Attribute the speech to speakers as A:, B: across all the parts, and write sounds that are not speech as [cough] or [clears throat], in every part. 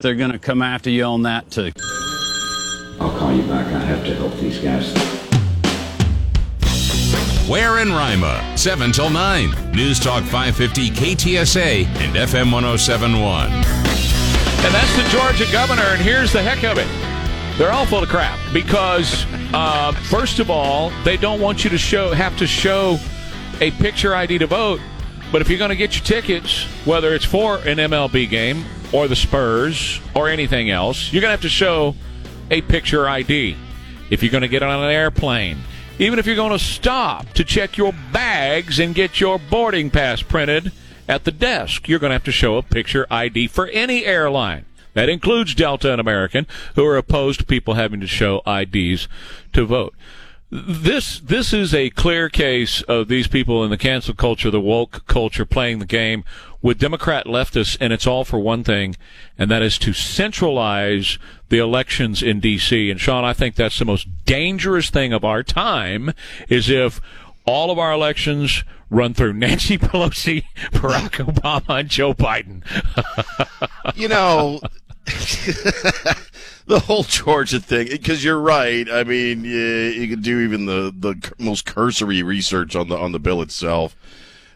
A: They're going to come after you on that too.
B: I'll call you back. I have to help these guys.
C: Ware in Rima, 7 till 9. News Talk 550 KTSA and FM 1071.
D: And that's the Georgia governor, and here's the heck of it. They're all full of crap because, uh, first of all, they don't want you to show have to show a picture ID to vote. But if you're going to get your tickets, whether it's for an MLB game or the Spurs or anything else, you're going to have to show a picture ID. If you're going to get on an airplane, even if you're going to stop to check your bags and get your boarding pass printed at the desk, you're going to have to show a picture ID for any airline. That includes Delta and American, who are opposed to people having to show IDs to vote. This this is a clear case of these people in the cancel culture, the woke culture, playing the game with Democrat leftists, and it's all for one thing, and that is to centralize the elections in D.C. And Sean, I think that's the most dangerous thing of our time is if all of our elections run through [laughs] Nancy Pelosi, [laughs] Barack Obama, and Joe Biden. [laughs]
E: you know. the whole Georgia thing, because you're right. I mean, you, you can do even the, the most cursory research on the on the bill itself,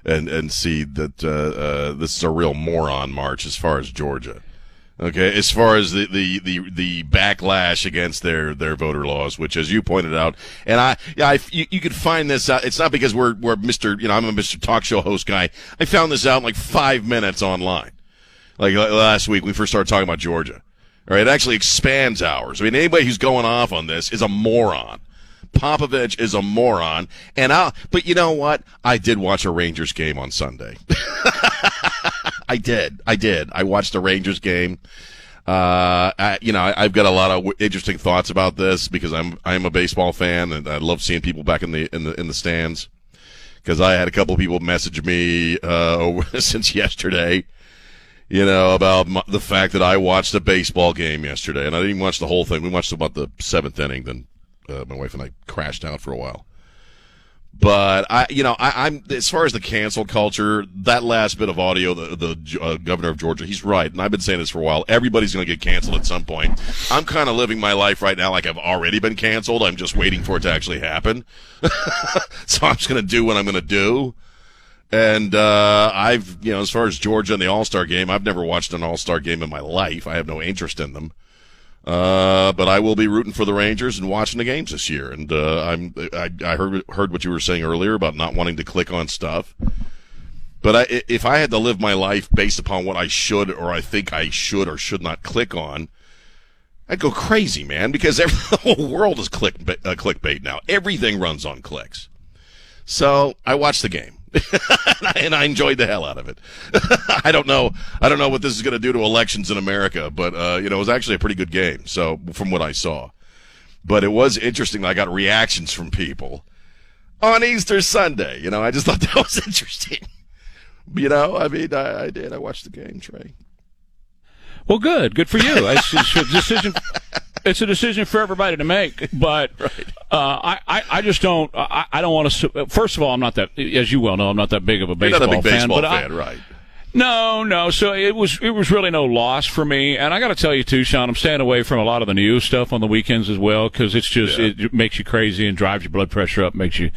E: and and see that uh, uh, this is a real moron march as far as Georgia. Okay, as far as the, the, the, the backlash against their, their voter laws, which, as you pointed out, and I, yeah, I, you, you could find this out. It's not because we're, we're Mr. You know, I'm a Mr. Talk Show host guy. I found this out in like five minutes online. Like last week, we first started talking about Georgia. All right, it actually expands ours. I mean, anybody who's going off on this is a moron. Popovich is a moron. And I, but you know what? I did watch a Rangers game on Sunday. [laughs] I did. I did. I watched a Rangers game. Uh, I, you know, I, have got a lot of w- interesting thoughts about this because I'm I'm a baseball fan and I love seeing people back in the in the in the stands. Because I had a couple people message me uh, [laughs] since yesterday you know, about my, the fact that I watched a baseball game yesterday, and I didn't watch the whole thing. We watched about the seventh inning. Then uh, my wife and I crashed out for a while. But I, you know, I, am as far as the cancel culture. That last bit of audio, the the uh, governor of Georgia, he's right, and I've been saying this for a while. Everybody's going to get canceled at some point. I'm kind of living my life right now like I've already been canceled. I'm just waiting for it to actually happen. [laughs] so I'm just going to do what I'm going to do. And uh, I've, you know, as far as Georgia and the All Star game, I've never watched an All Star game in my life. I have no interest in them. Uh, but I will be rooting for the Rangers and watching the games this year. And uh, I'm, I, I heard heard what you were saying earlier about not wanting to click on stuff. But I, if I had to live my life based upon what I should or I think I should or should not click on, I'd go crazy, man. Because [laughs] every, the whole world is click uh, clickbait now. Everything runs on clicks. So I watched the game. [laughs] and I enjoyed the hell out of it. [laughs] I don't know. I don't know what this is going to do to elections in America, but uh, you know, it was actually a pretty good game. So from what I saw, but it was interesting. I got reactions from people on Easter Sunday. You know, I just [laughs] thought that was interesting. You know, I mean, I, I did. I watched the game, Trey.
D: Well, good. Good for you. I, decision. It's a decision for everybody to make. [laughs] But right. uh, I, I, just don't. I, I don't want to. First of all, I'm not that. As you well know, I'm not that big of a baseball
E: You're not a big
D: fan.
E: Baseball
D: but
E: fan,
D: I,
E: right?
D: No, no. So it was it was really no loss for me. And I got to tell you too, Sean, I'm staying away from a lot of the news stuff on the weekends as well because it's just yeah. it makes you crazy and drives your blood pressure up, makes you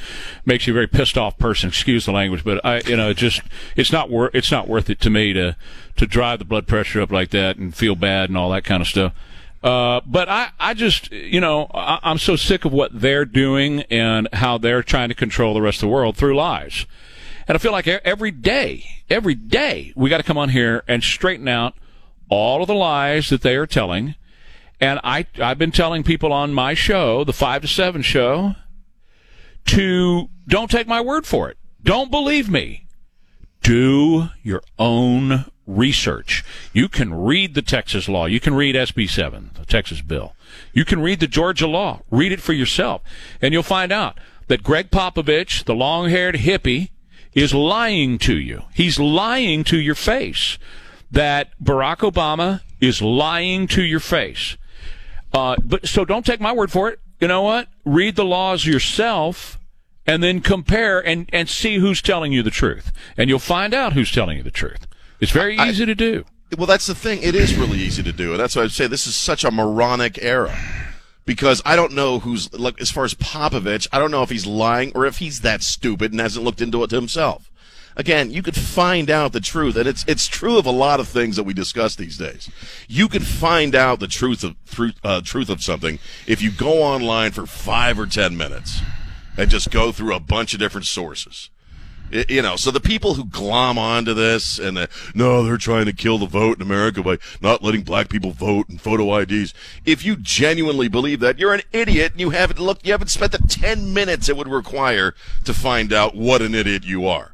D: makes you a very pissed off person. Excuse the language, but I you know it just it's not worth it's not worth it to me to to drive the blood pressure up like that and feel bad and all that kind of stuff. Uh, but I, I just, you know, I, I'm so sick of what they're doing and how they're trying to control the rest of the world through lies. And I feel like every day, every day, we got to come on here and straighten out all of the lies that they are telling. And I, I've been telling people on my show, the five to seven show, to don't take my word for it. Don't believe me. Do your own research. You can read the Texas law. You can read SB 7, the Texas bill. You can read the Georgia law. Read it for yourself. And you'll find out that Gregg Popovich, the long haired hippie, is lying to you. He's lying to your face. That Barack Obama is lying to your face. Uh, but so don't take my word for it. You know what? Read the laws yourself and then compare and, and see who's telling you the truth. And you'll find out who's telling you the truth. It's very
E: I-
D: easy to do.
E: Well, that's the thing. It is really easy to do, and that's why I say this is such a moronic era. Because I don't know who's like as far as Popovich, I don't know if he's lying or if he's that stupid and hasn't looked into it himself. Again, you could find out the truth, and it's it's true of a lot of things that we discuss these days. You could find out the truth of truth, uh, truth of something if you go online for five or ten minutes and just go through a bunch of different sources. I- You know, so the people who glom onto this and uh, no, they're trying to kill the vote in America by not letting black people vote and photo IDs. If you genuinely believe that, you're an idiot and you haven't looked, you haven't spent the 10 minutes it would require to find out what an idiot you are.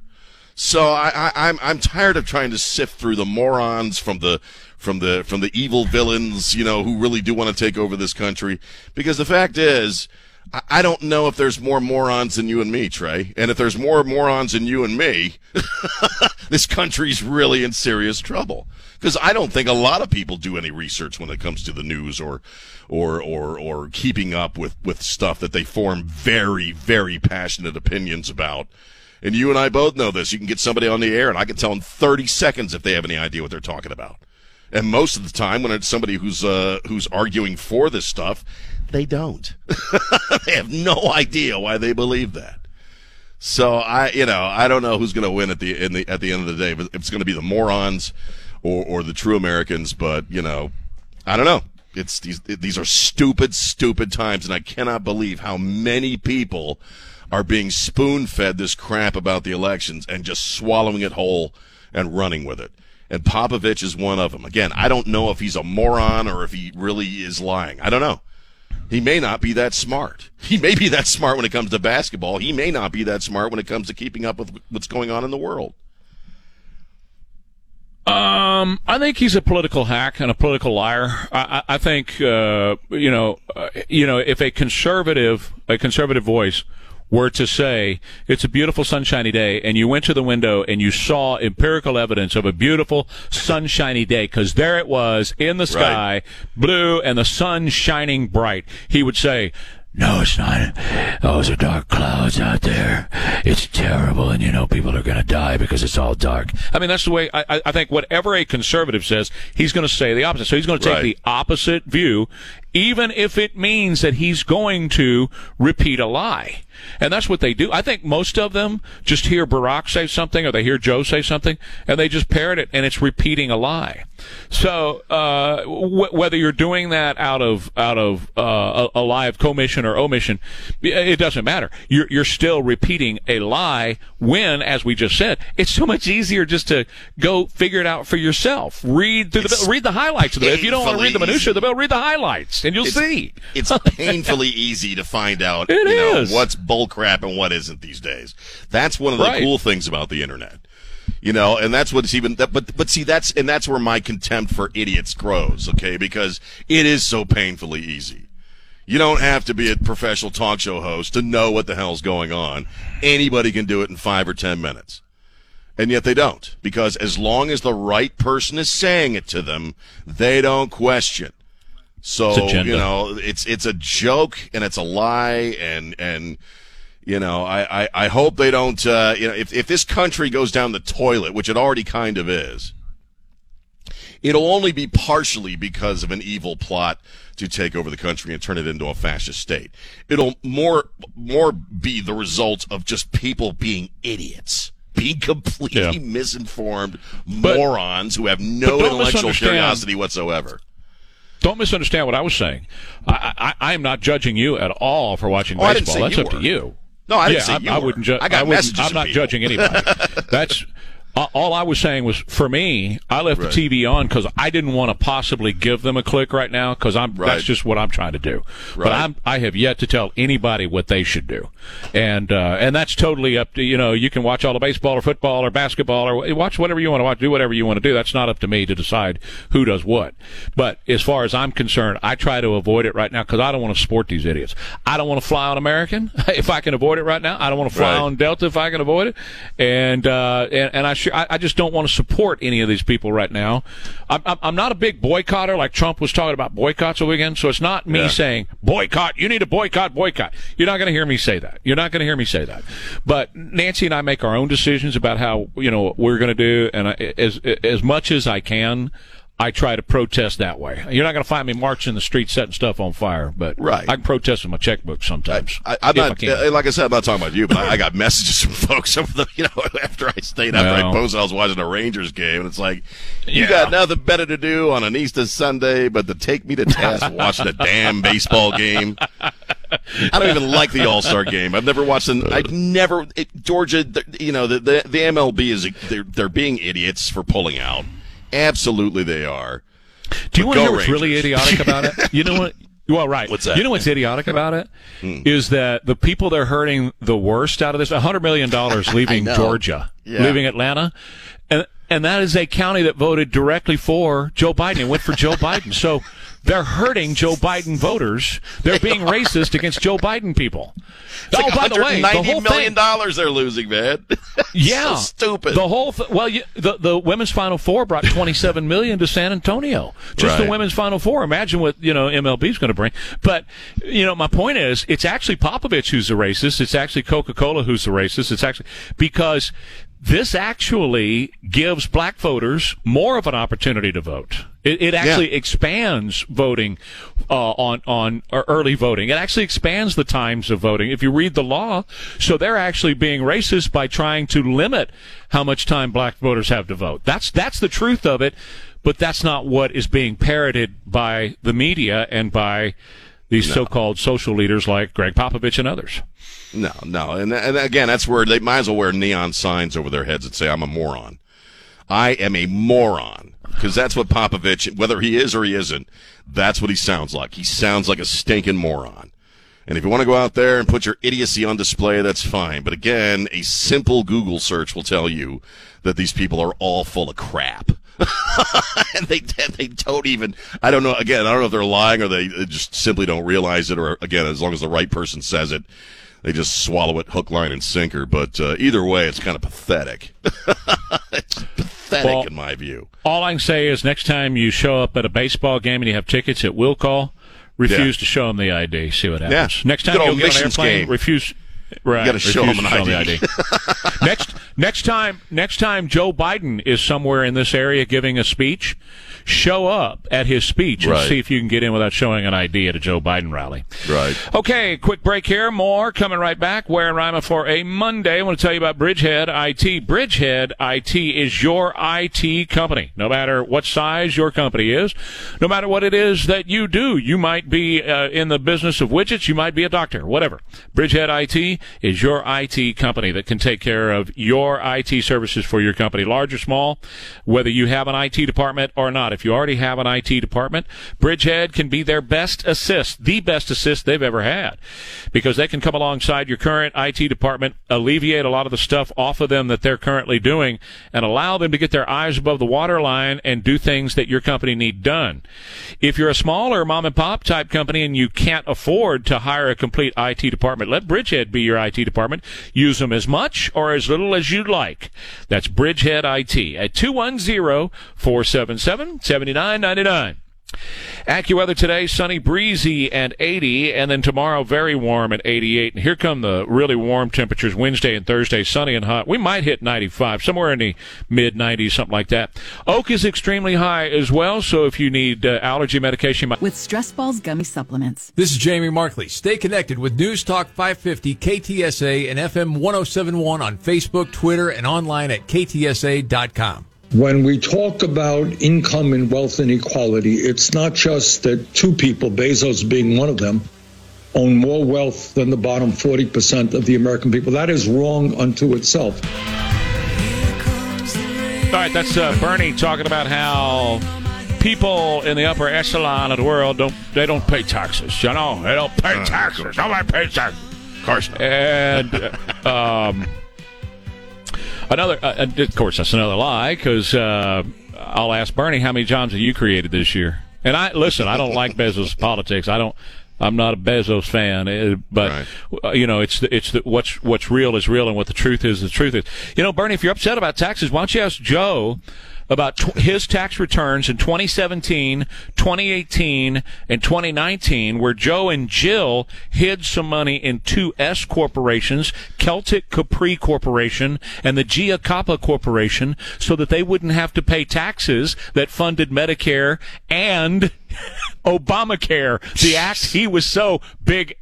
E: So I, I, I'm I'm tired of trying to sift through the morons from the from the from the evil villains, you know, who really do want to take over this country. Because the fact is, I, don't know if there's more morons than you and me, Trey. And if there's more morons than you and me, [laughs] this country's really in serious trouble. Because I don't think a lot of people do any research when it comes to the news or, or, or, or keeping up with, with stuff that they form very, very passionate opinions about. And you and I both know this. You can get somebody on the air and I can tell in 30 seconds if they have any idea what they're talking about. And most of the time when it's somebody who's, uh, who's arguing for this stuff, they don't. [laughs] they have no idea why they believe that. So I, you know, I don't know who's going to win at the in the at the end of the day. If it's going to be the morons or or the true Americans, but you know, I don't know. It's these these are stupid, stupid times, and I cannot believe how many people are being spoon fed this crap about the elections and just swallowing it whole and running with it. And Popovich is one of them. Again, I don't know if he's a moron or if he really is lying. I don't know. He may not be that smart. [laughs] He may be that smart when it comes to basketball. He may not be that smart when it comes to keeping up with what's going on in the world.
D: Um, I think he's a political hack and a political liar. I, I, I think, uh, you know, uh, you know, if a conservative, a conservative voice were to say it's a beautiful sunshiny day and you went to the window and you saw empirical evidence of a beautiful sunshiny day because there it was in the sky blue and the sun shining bright he would say no, it's not. Those are dark clouds out there. It's terrible, and you know people are going to die because it's all dark. I mean, that's the way I, I- I think. Whatever a conservative says, he's going to say the opposite. So he's going to take
E: Right.
D: the opposite view, even if it means that he's going to repeat a lie. And that's what they do. I think most of them just hear Barack say something or they hear Joe say something and they just parrot it and it's repeating a lie. So, uh, wh- whether you're doing that out of, out of, uh, a, a lie of commission or omission, it doesn't matter. You're, you're still repeating a lie when, as we just said, it's so much easier just to go figure it out for yourself. Read through the bill, read the highlights of the bill. If you don't want to read the minutia of the bill, read the highlights and you'll
E: It's-
D: see.
E: It's [laughs] painfully easy to find out
D: It
E: you know,
D: is.
E: What's bullcrap and what isn't these days. That's one of the
D: Right.
E: cool things about the internet. You know, and that's what's even that, but but see that's and that's where my contempt for idiots grows, okay? Because it is so painfully easy. You don't have to be a professional talk show host to know what the hell's going on. Anybody can do it in 5 or 10 minutes. And yet they don't because as long as the right person is saying it to them, they don't question. So you know, it's it's a joke and it's a lie and and you know, I, I, I hope they don't uh, you know if if this country goes down the toilet, which it already kind of is, it'll only be partially because of an evil plot to take over the country and turn it into a fascist state. It'll more more be the result of just people being idiots. Being completely
D: Yeah.
E: misinformed
D: But-
E: morons who have no intellectual curiosity whatsoever.
D: Don't misunderstand what I was saying. I, I, I am not judging you at all for watching
E: Oh,
D: baseball. That's up
E: were.
D: to you.
E: No, I didn't
D: yeah, I,
E: you
D: I wouldn't ju-
E: I got
D: wouldn't-
E: messages
D: I'm not
E: people.
D: judging anybody. [laughs] That's all I was saying was, for me, I left
E: Right.
D: the TV on because I didn't want to possibly give them a click right now because I'm
E: Right.
D: that's just what I'm trying to do. But I'm I have yet to tell anybody what they should do, and uh, and that's totally up to you know you can watch all the baseball or football or basketball or watch whatever you want to watch, do whatever you want to do. That's not up to me to decide who does what. But as far as I'm concerned, I try to avoid it right now because I don't want to support these idiots. I don't want to fly on American [laughs] if I can avoid it right now. I don't want to fly
E: Right.
D: on Delta if I can avoid it, and uh, and, and I, sure, I I just don't want to support any of these people right now. I'm, I'm I'm not a big boycotter like Trump was talking about boycotts a weekend, so it's not me
E: Yeah.
D: saying boycott. You need to boycott, boycott. You're not going to hear me say that. You're not going to hear me say that. But Nancy and I make our own decisions about how you know what we're going to do, and I, as as much as I can. I try to protest that way. You're not going to find me marching the streets setting stuff on fire, but
E: Right.
D: I can protest with my checkbook sometimes.
E: I, I'm
D: if I
E: not, uh, like I said, I'm not talking about you, but I, I got [laughs] messages from folks over the, you know, [laughs] after I stayed, after I
D: Well.
E: posted, I was watching a Rangers game, and it's like, you
D: Yeah.
E: got nothing better to do on an Easter Sunday but to take me to task [laughs] watching a damn baseball game. I don't even like the All Star game. I've never watched an. I've never it, Georgia. The, you know the, the the MLB is they're they're being idiots for pulling out. Absolutely, they are.
D: Do you want to hear what's really idiotic [laughs] about it? You know what? Well, right.
E: What's that? Hmm.
D: You know what's idiotic about it is that the people they're hurting the worst out of this, hundred million dollars [laughs] leaving. Georgia,
E: Yeah.
D: leaving Atlanta, and and that is a county that voted directly for Joe Biden and went for Joe Biden. So they're hurting Joe Biden voters. They're being racist against Joe Biden people.
E: It's like
D: oh, by the way, the
E: $190
D: whole
E: million
D: thing,
E: dollars they're losing, man. [laughs]
D: yeah,
E: so stupid.
D: The whole th- well, you, the the women's final four brought twenty seven million to San Antonio. Just the women's final four. Imagine what you know MLB's going to bring. But you know, my point is, it's actually Popovich who's the racist. It's actually Coca Cola who's the racist. It's actually because this actually gives black voters more of an opportunity to vote. It, it actually expands voting uh, on on early voting. It actually expands the times of voting. If you read the law, so they're actually being racist by trying to limit how much time black voters have to vote. That's that's the truth of it, but that's not what is being parroted by the media and by these so-called social leaders like Gregg Popovich and others.
E: No, no, and and again, that's where they might as well wear neon signs over their heads and say, "I'm a moron." I am a moron because that's what Popovich, whether he is or he isn't, that's what he sounds like. He sounds like a stinking moron. And if you want to go out there and put your idiocy on display, that's fine. But again, a simple Google search will tell you that these people are all full of crap. [laughs] and they they don't even I don't know again I don't know if they're lying or they they just simply don't realize it or again as long as the right person says it they just swallow it hook line and sinker but uh, either way it's kind of pathetic [laughs] it's pathetic
D: Well-
E: in my view
D: All I can say is next time you show up at a baseball game and you have tickets at will call, refuse
E: Yeah.
D: to show them the ID. See what happens. Yeah. Next time you get on an airplane,
E: game.
D: refuse. Right,
E: gotta show them
D: to
E: an
D: the
E: ID. [laughs]
D: next, next time, next time Joe Biden is somewhere in this area giving a speech, show up at his speech and see if you can get in without showing an ID at a Joe Biden rally.
E: right
D: Okay, quick break here. More coming right back. Ware and Rima for a Monday. I want to tell you about Bridgehead IT. Bridgehead IT is your IT company. No matter what size your company is, no matter what it is that you do, you might be uh, in the business of widgets, you might be a doctor, whatever. Bridgehead IT is your IT company that can take care of your IT services for your company, large or small, whether you have an IT department or not. If you already have an IT department, Bridgehead can be their best assist, the best assist they've ever had, because they can come alongside your current IT department, alleviate a lot of the stuff off of them that they're currently doing, and allow them to get their eyes above the waterline and do things that your company need done. If you're a smaller mom and pop type company and you can't afford to hire a complete IT department, let Bridgehead be your IT department. Use them as much or as little as you'd like. That's Bridgehead IT at 210 477 7999. AccuWeather today, sunny, breezy, and 80, and then tomorrow, very warm at 88. And here come the really warm temperatures Wednesday and Thursday, sunny and hot. We might hit 95, somewhere in the mid 90s, something like that. Oak is extremely high as well, so if you need uh, allergy medication, you might
F: with Stress Balls Gummy Supplements.
G: This is Jamie Markley. Stay connected with News Talk 550 KTSA and FM 1071 on Facebook, Twitter, and online at ktsa.com.
H: When we talk about income and wealth inequality, it's not just that two people, Bezos being one of them, own more wealth than the bottom 40% of the American people. That is wrong unto itself.
I: Here comes the
D: right, that's uh, Bernie talking about how people in the upper echelon of the world don't they don't pay taxes. You know, they don't pay taxes. Nobody pays taxes.
E: Of course not.
D: And uh, [laughs] um, another, uh, of course, that's another lie because uh, I'll ask Bernie how many jobs have you created this year? And I listen, I don't like Bezos [laughs] politics. I don't. I'm not a Bezos fan, uh, but uh, you know, it's the, it's the, what's what's real is real, and what the truth is, the truth is. You know, Bernie, if you're upset about taxes, why don't you ask Joe about tw- his tax returns in 2017, 2018, and 2019, where Joe and Jill hid some money in two S corporations, Celtic Capri Corporation and the Gia Corporation, so that they wouldn't have to pay taxes that funded Medicare and [laughs] Obamacare, the act he was so big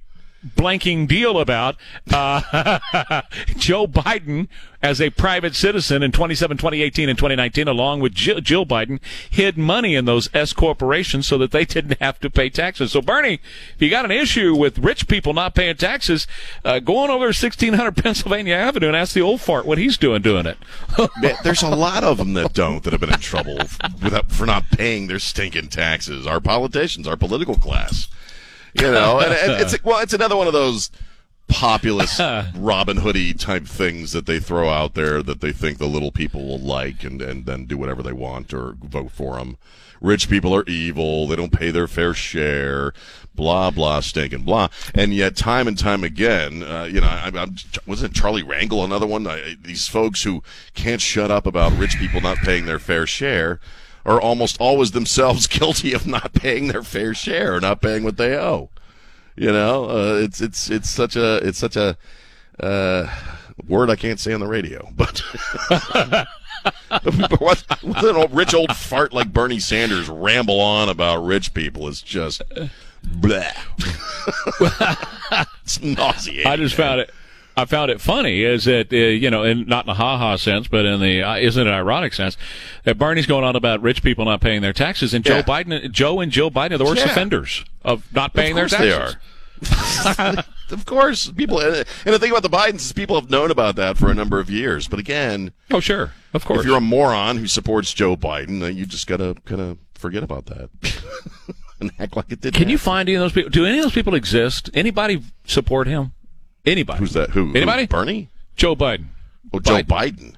D: blanking deal about. Uh, [laughs] Joe Biden, as a private citizen in 27, 2018, and 2019, along with Jill, Jill Biden, hid money in those S corporations so that they [laughs] didn't have to pay taxes. So, Bernie, if you got an issue with rich people not paying taxes, uh, go on over to 1600 Pennsylvania Avenue and ask the old fart what he's doing doing it. [laughs]
E: There's a lot of them that don't that have been in trouble for not paying their stinking taxes. Our politicians, our political class. You know, and, and it's [laughs] well, it's another one of those populist [laughs] Robin Hoodie type things that they throw out there that they think the little people will like and and then do whatever they want or vote for them. Rich people are evil. They don't pay their fair share. Blah blah stinking blah. And yet, time and time again, uh, you know, I, I'm, wasn't Charlie Rangel another one? I, these folks who can't shut up about rich people not paying their fair share are almost always themselves [laughs] guilty of not paying their fair share or not paying what they owe. You know, uh, it's it's it's such a it's such a uh, word I can't say on the radio, [laughs] but. [laughs] what, what an old, rich old fart like Bernie Sanders ramble on about rich people is just bleh. it's nauseating.
D: I just
E: man.
D: found it. I found it funny is that uh, you know, in not in a ha ha sense, but in the uh, isn't it ironic sense that Bernie's going on about rich people not paying their taxes, and Joe
E: Yeah.
D: Biden, Joe and Jill Biden are the worst
E: Yeah.
D: offenders of not paying their
E: course they
D: taxes. [laughs]
E: of course, people. And the thing about the Bidens is people have known about that for a number of years. But again,
D: Oh, sure, of course.
E: if you're a moron who supports Joe Biden, then you just gotta kind of forget about that [laughs] and act like it didn't.
D: Can you find any of those people? Do any of those people exist? Anybody support him? Anybody?
E: who's that? Who? who?
D: Anybody?
E: Bernie?
D: Joe Biden.
E: Oh, Joe
D: Biden.
E: Biden.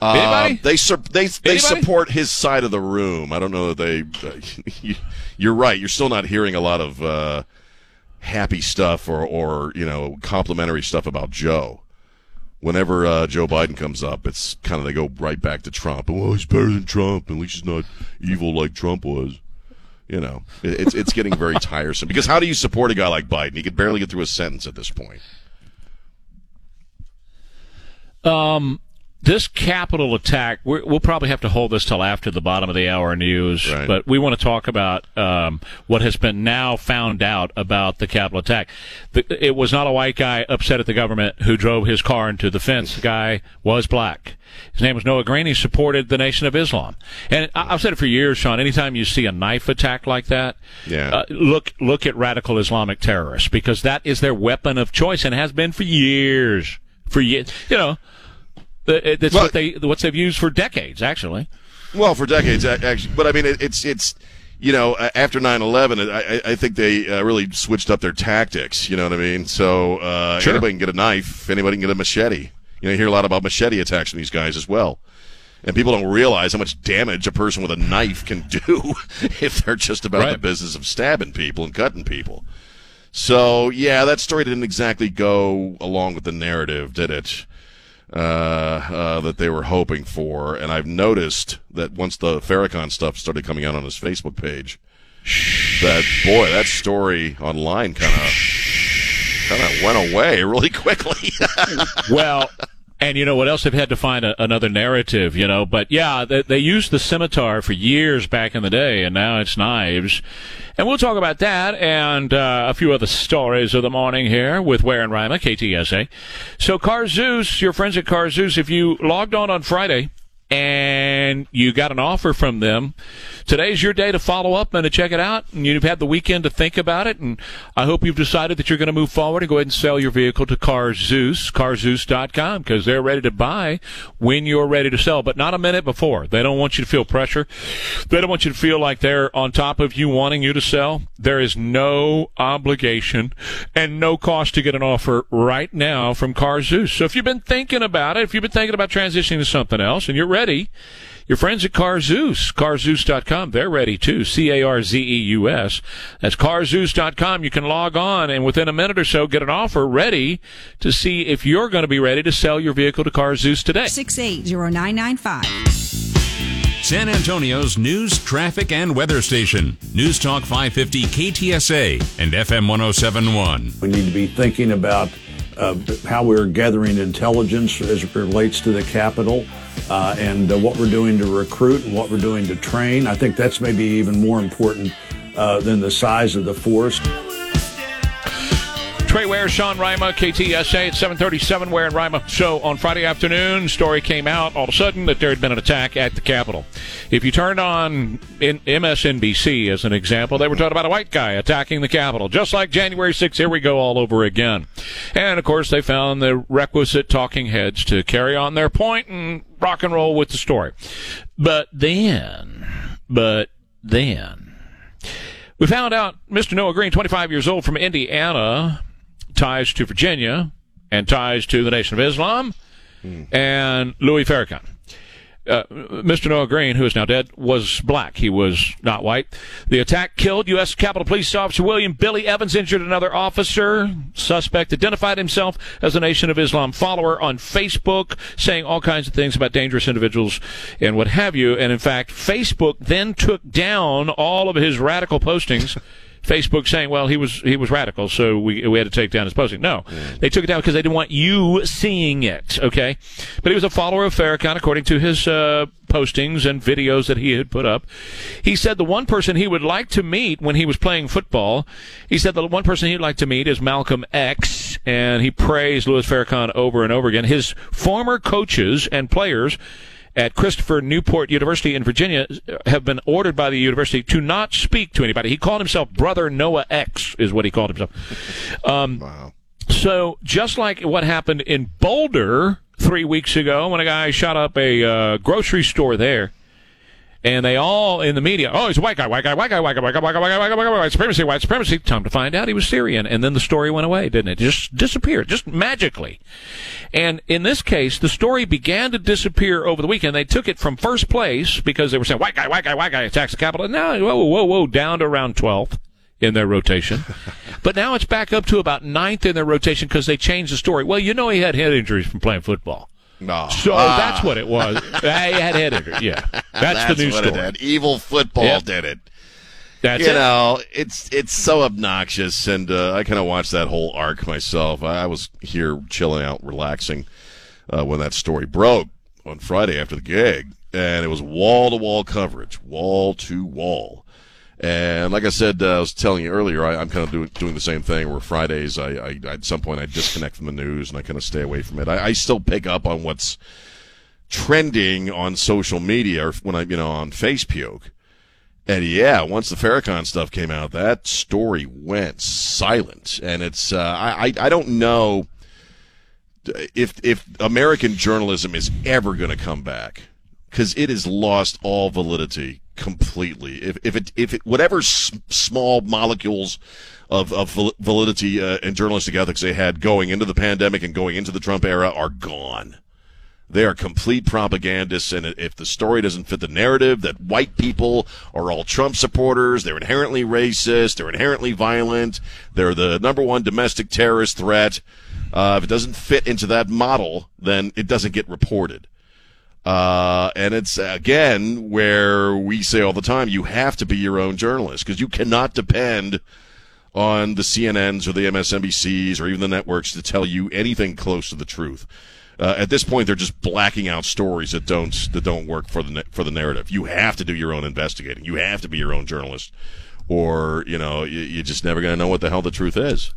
E: Uh,
D: Anybody?
E: they sur- they they
D: Anybody?
E: support his side of the room. I don't know that they. Uh, [laughs] you're right. You're still not hearing a lot of uh, happy stuff or or you know complimentary stuff about Joe. Whenever uh, Joe Biden comes up, it's kind of they go right back to Trump. Well, he's better than Trump. At least he's not evil like Trump was. You know, it- it's it's getting very [laughs] tiresome. Because how do you support a guy like Biden? He could barely get through a sentence at this point.
D: Um, this Capitol attack, we're, we'll probably have to hold this till after the bottom of the hour news,
E: Right.
D: but we want to talk about um, what has been now found out about the Capitol attack. The, it was not a white guy upset at the government who drove his car into the fence. The guy was black. His name was Noah Green. He supported the Nation of Islam. And I, I've said it for years, Sean. Anytime you see a knife attack like that,
E: Yeah.
D: uh, look look at radical Islamic terrorists because that is their weapon of choice and has been for years. For years, you know, it's
E: Well-
D: what they what they've used for decades, actually.
E: Well, for decades, actually. But I mean, it's it's you know after 9-11, I, I- I think they uh, really switched up their tactics. You know what I mean? So uh,
D: Sure.
E: anybody can get a knife, anybody can get a machete. You know, you hear a lot about machete attacks from these guys as well. And people don't realize how much damage a person with a knife can do [laughs] if they're just about the business of stabbing people and cutting people. So yeah, that story didn't exactly go along with the narrative, did it? uh, uh, that they were hoping for. And I've noticed that once the Farrakhan stuff started coming out on his Facebook page, that boy, that story online kind of kind of went away [laughs] really quickly. [laughs]
D: well, and you know what else? They've had to find a, another narrative, you know. But yeah, they, they used the scimitar for years back in the day, and now it's knives. And we'll talk about that and uh, a few other stories of the morning here with Ware and Rima, KTSA. So, Carzeus, your friends at Carzeus, if you logged on on Friday and and you got an offer from them, today's your day to follow up and to check it out. And you've had the weekend to think about it. And I hope you've decided that you're going to move forward and go ahead and sell your vehicle to CarZeus, carzeus.com, because they're ready to buy when you're ready to sell, but not a minute before. They don't want you to feel pressure. They don't want you to feel like they're on top of you wanting you to sell. There is no obligation and no cost to get an offer right now from CarZeus. So if you've been thinking about it, if you've been thinking about transitioning to something else and you're ready, your friends at CarZeus, carzeus.com, they're ready too. C-A-R-Z-E-U-S. That's carzeus.com. You can log on and within a minute or so get an offer ready to see if you're going to be ready to sell your vehicle to CarZeus today.
I: 680995.
C: San Antonio's news, traffic, and weather station. News Talk 550 KTSA and FM 1071.
J: We need to be thinking about uh, how we're gathering intelligence as it relates to the Capitol uh, and uh, what we're doing to recruit and what we're doing to train. I think that's maybe even more important uh, than the size of the force.
D: Trey Ware, Sean Rima, KTSA at 737 Ware and Rima. So on Friday afternoon, story came out all of a sudden that there had been an attack at the Capitol. If you turned on MSNBC as an example, they were talking about a white guy attacking the Capitol. Just like January 6th, here we go all over again. And of course, they found the requisite talking heads to carry on their point and rock and roll with the story. But then, but then, we found out Mr. Noah Green, 25 years old from Indiana, ties to Virginia and ties to the Nation of Islam and Louis Farrakhan. Uh, Mr. Noah Green, who is now dead, was black. He was not white. The attack killed U.S. Capitol Police Officer William Billy Evans, injured another officer. Suspect identified himself as a Nation of Islam follower on Facebook, saying all kinds of things about dangerous individuals and what have you. And in fact, Facebook then took down all of his radical postings. [laughs] Facebook saying, "Well, he was he was radical, so we we had to take down his posting." No, they took it down because they didn't want you seeing it. Okay, but he was a follower of Farrakhan, according to his uh, postings and videos that he had put up. He said the one person he would like to meet when he was playing football, he said the one person he'd like to meet is Malcolm X, and he praised Louis Farrakhan over and over again. His former coaches and players at Christopher Newport University in Virginia have been ordered by the university to not speak to anybody. He called himself Brother Noah X, is what he called himself. Um,
E: Wow.
D: so just like what happened in Boulder three weeks ago when a guy shot up a uh, grocery store there, and they all in the media, oh, he's a white guy, white guy, white guy, white guy, white guy, white guy, white guy, white guy, white guy, white supremacy, white supremacy. Time to find out he was Syrian, and then the story went away, didn't it? Just disappeared, just magically. And in this case, the story began to disappear over the weekend. They took it from first place because they were saying white guy, white guy, white guy attacks the Capitol. Now, whoa, whoa, whoa, down to around 12th in their rotation. but now it's back up to about ninth in their rotation because they changed the story. Well, you know he had head injuries from playing football.
E: No.
D: So
E: Ah.
D: that's what it was. [laughs] he had head injury. Yeah. That's, the news story.
E: Evil football
D: Yep.
E: did it.
D: That's
E: you
D: it.
E: know, it's it's so obnoxious, and uh, I kind of watched that whole arc myself. I, I was here chilling out, relaxing uh, when that story broke on Friday after the gig, and it was wall to wall coverage, wall to wall. And like I said, uh, I was telling you earlier, I, I'm kind of doing doing the same thing. Where Fridays, I, I at some point I disconnect from the news and I kind of stay away from it. I, I still pick up on what's trending on social media or when I, you know, on Facebook. And yeah, once the Farrakhan stuff came out, that story went silent. And it's, uh, I, I, I don't know if, if American journalism is ever going to come back because it has lost all validity completely. If, if it, if it, whatever s- small molecules of, of validity uh, and journalistic ethics they had going into the pandemic and going into the Trump era are gone. They are complete propagandists, and if the story doesn't fit the narrative that white people are all Trump supporters, they're inherently racist, they're inherently violent, they're the number one domestic terrorist threat. Uh, if it doesn't fit into that model, then it doesn't get reported. Uh, and it's again where we say all the time, you have to be your own journalist because you cannot depend on the CNNs or the MSNBCs or even the networks to tell you anything close to the truth. Uh, at this point, they're just blacking out stories that don't that don't work for the for the narrative. You have to do your own investigating. You have to be your own journalist, or you know you, you're just never going to know what the hell the truth is.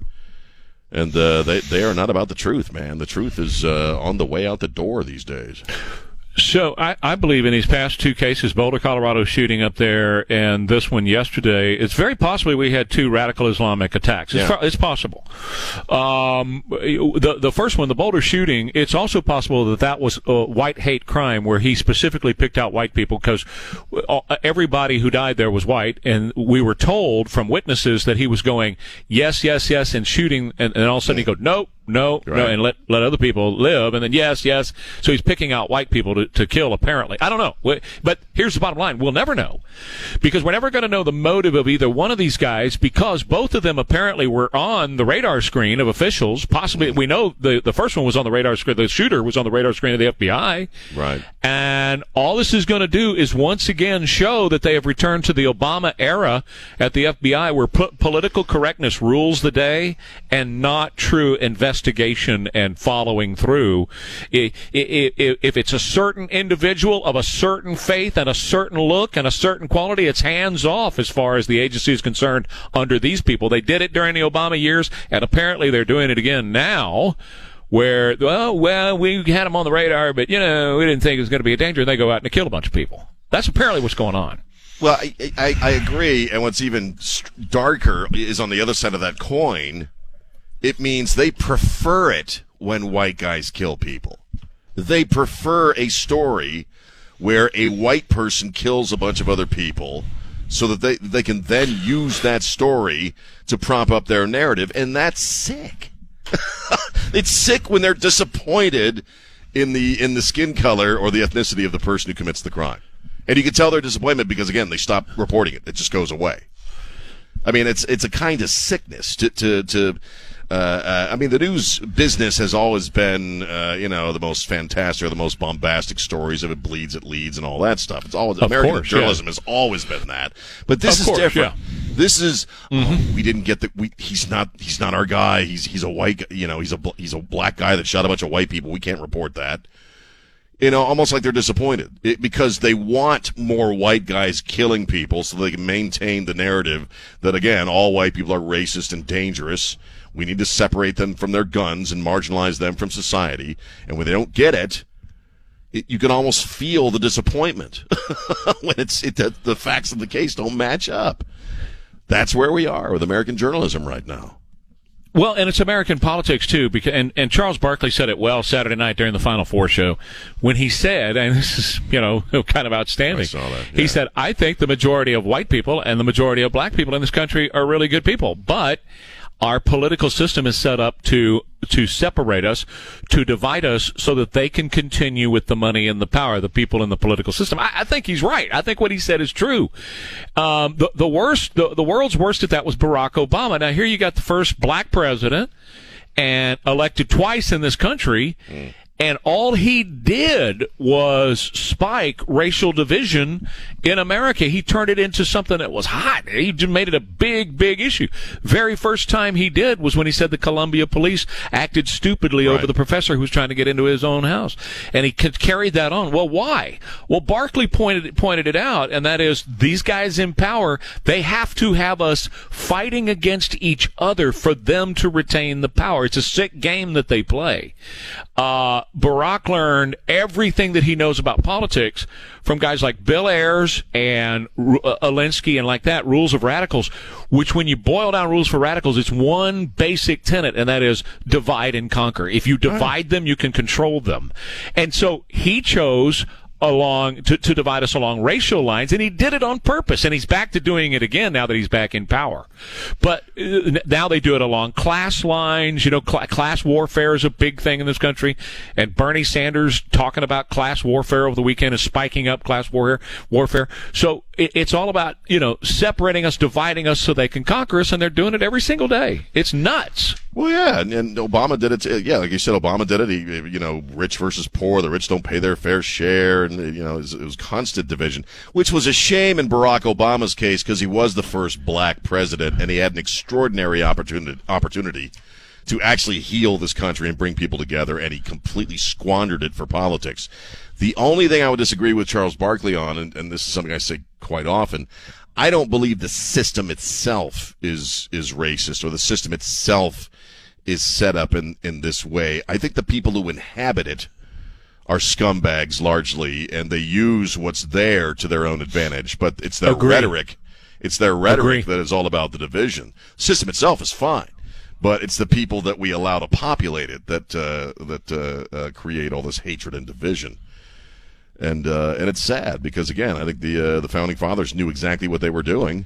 E: And uh, they they are not about the truth, man. The truth is uh, on the way out the door these days.
D: So I, I believe in these past two cases, Boulder, Colorado shooting up there, and this one yesterday, it's very possibly we had two radical Islamic attacks. It's,
E: Yeah.
D: it's possible. Um, the the first one, the Boulder shooting, it's also possible that that was a white hate crime where he specifically picked out white people because everybody who died there was white, and we were told from witnesses that he was going yes, yes, yes, and shooting, and, and all of a sudden he go nope. No, no, and let let other people live, and then yes, yes. So he's picking out white people to, to kill. Apparently, I don't know. But here's the bottom line: we'll never know, because we're never going to know the motive of either one of these guys, because both of them apparently were on the radar screen of officials. Possibly, we know the the first one was on the radar screen. The shooter was on the radar screen of the FBI.
E: Right.
D: And all this is going to do is once again show that they have returned to the Obama era at the FBI where po- political correctness rules the day and not true investigation and following through. If it's a certain individual of a certain faith and a certain look and a certain quality, it's hands off as far as the agency is concerned under these people. They did it during the Obama years and apparently they're doing it again now where, well, well, we had them on the radar, but, you know, we didn't think it was going to be a danger, and they go out and they kill a bunch of people. That's apparently what's going on.
E: Well, I, I, I agree. And what's even darker is on the other side of that coin, it means they prefer it when white guys kill people. They prefer a story where a white person kills a bunch of other people so that they, they can then use that story to prop up their narrative. And that's sick. [laughs] it's sick when they're disappointed in the in the skin color or the ethnicity of the person who commits the crime. And you can tell their disappointment because again, they stop reporting it. It just goes away. I mean, it's it's a kind of sickness to to to. Uh, uh, I mean, the news business has always been, uh, you know, the most fantastic or the most bombastic stories. If it bleeds, it leads, and all that stuff. It's always
D: Of
E: American
D: course,
E: journalism has always been that. But this
D: Of
E: is
D: course,
E: different.
D: yeah.
E: This is oh, we didn't get the we. He's not he's not our guy. He's he's a white. You know, he's a he's a black guy that shot a bunch of white people. We can't report that you know, almost like they're disappointed it, because they want more white guys killing people so they can maintain the narrative that, again, all white people are racist and dangerous. We need to separate them from their guns and marginalize them from society. And when they don't get it, it you can almost feel the disappointment [laughs] when it's it, the, the facts of the case don't match up. That's where we are with American journalism right now.
D: Well, and it's American politics too, because and, and Charles Barkley said it well Saturday night during the Final Four show when he said, and this is you know [laughs] kind of outstanding.
E: That,
D: He said, "I think the majority of white people and the majority of black people in this country are really good people, but." Our political system is set up to to separate us, to divide us, so that they can continue with the money and the power. The people in the political system. I, I think he's right. I think what he said is true. Um, the the worst, the, the world's worst at that was Barack Obama. Now here you got the first black president and elected twice in this country. And all he did was spike racial division in America. He turned it into something that was hot. He made it a big, big issue. Very first time he did was when he said the Columbia police acted stupidly over the professor who was trying to get into his own house. And he carried that on. Well, why? Well, Barkley pointed, pointed it out, and that is these guys in power, they have to have us fighting against each other for them to retain the power. It's a sick game that they play. Uh, Barack learned everything that he knows about politics from guys like Bill Ayers and uh, Alinsky and like that, Rules of Radicals, which when you boil down Rules for Radicals, it's one basic tenet, and that is divide and conquer. If you divide them, you can control them. And so he chose along to, to divide us along racial lines and he did it on purpose and he's back to doing it again now that he's back in power. But uh, now they do it along class lines you know cl- class warfare is a big thing in this country and bernie sanders talking about class warfare over the weekend is spiking up class warfare warfare. So it, it's all about you know separating us dividing us so they can conquer us and they're doing it every single day it's nuts
E: Well, yeah, and, and Obama did it. t- Yeah, like you said, Obama did it. He, you know, rich versus poor. The rich don't pay their fair share, and you know, it was, it was constant division, which was a shame in Barack Obama's case because he was the first black president, and he had an extraordinary opportunity opportunity to actually heal this country and bring people together, and he completely squandered it for politics. The only thing I would disagree with Charles Barkley on, and, and this is something I say quite often, I don't believe the system itself is is racist or the system itself is set up in in this way. I think the people who inhabit it are scumbags largely, and they use what's there to their own advantage. But it's their
D: Agree.
E: rhetoric. It's their rhetoric
D: Agree.
E: that is all about the division. The system itself is fine, but it's the people that we allow to populate it that uh, that uh, uh, create all this hatred and division. And uh, and it's sad because again, I think the uh, the founding fathers knew exactly what they were doing.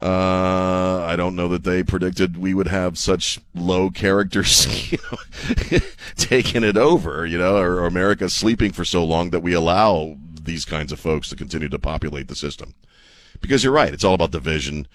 E: Uh, I don't know that they predicted we would have such low characters, [laughs] you [laughs] know, taking it over, you know, or, or America sleeping for so long that we allow these kinds of folks to continue to populate the system. Because you're right, it's all about division,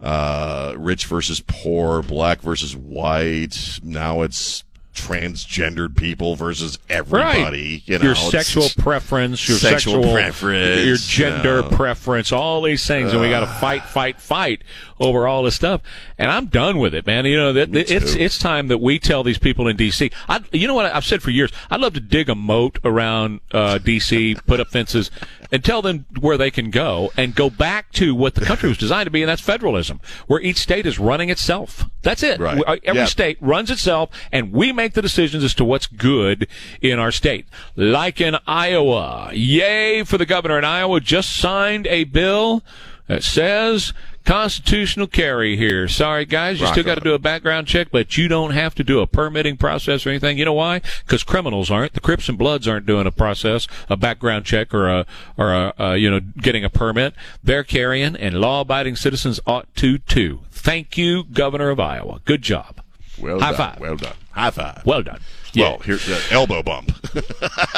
E: uh, rich versus poor, black versus white. Now it's transgendered people versus everybody. You know,
D: your sexual preference, your
E: sexual
D: sexual,
E: preference,
D: your gender
E: you know.
D: preference, all these things, and we got to fight, fight, fight over all this stuff. And I'm done with it, man. You know, that, it's it's time that we tell these people in D.C. I, you know what I've said for years? I'd love to dig a moat around uh, D.C., put up fences, and tell them where they can go, and go back to what the country was designed to be, and that's federalism, where each state is running itself. That's it.
E: Right.
D: Uh, Every
E: Yeah.
D: state runs itself, and we make the decisions as to what's good in our state. Like in Iowa. Yay for the governor in Iowa just signed a bill that says constitutional carry here. Sorry, guys, you
E: Rock
D: still got to do a background check, but you don't have to do a permitting process or anything. You know why? Because criminals aren't. The Crips and Bloods aren't doing a process, a background check, or a or a uh, you know getting a permit. They're carrying, and law-abiding citizens ought to too. Thank you, Governor of Iowa. Good job.
E: Well
D: High
E: done.
D: five.
E: Well done. High five.
D: Well done.
E: Well, here's the elbow bump. [laughs]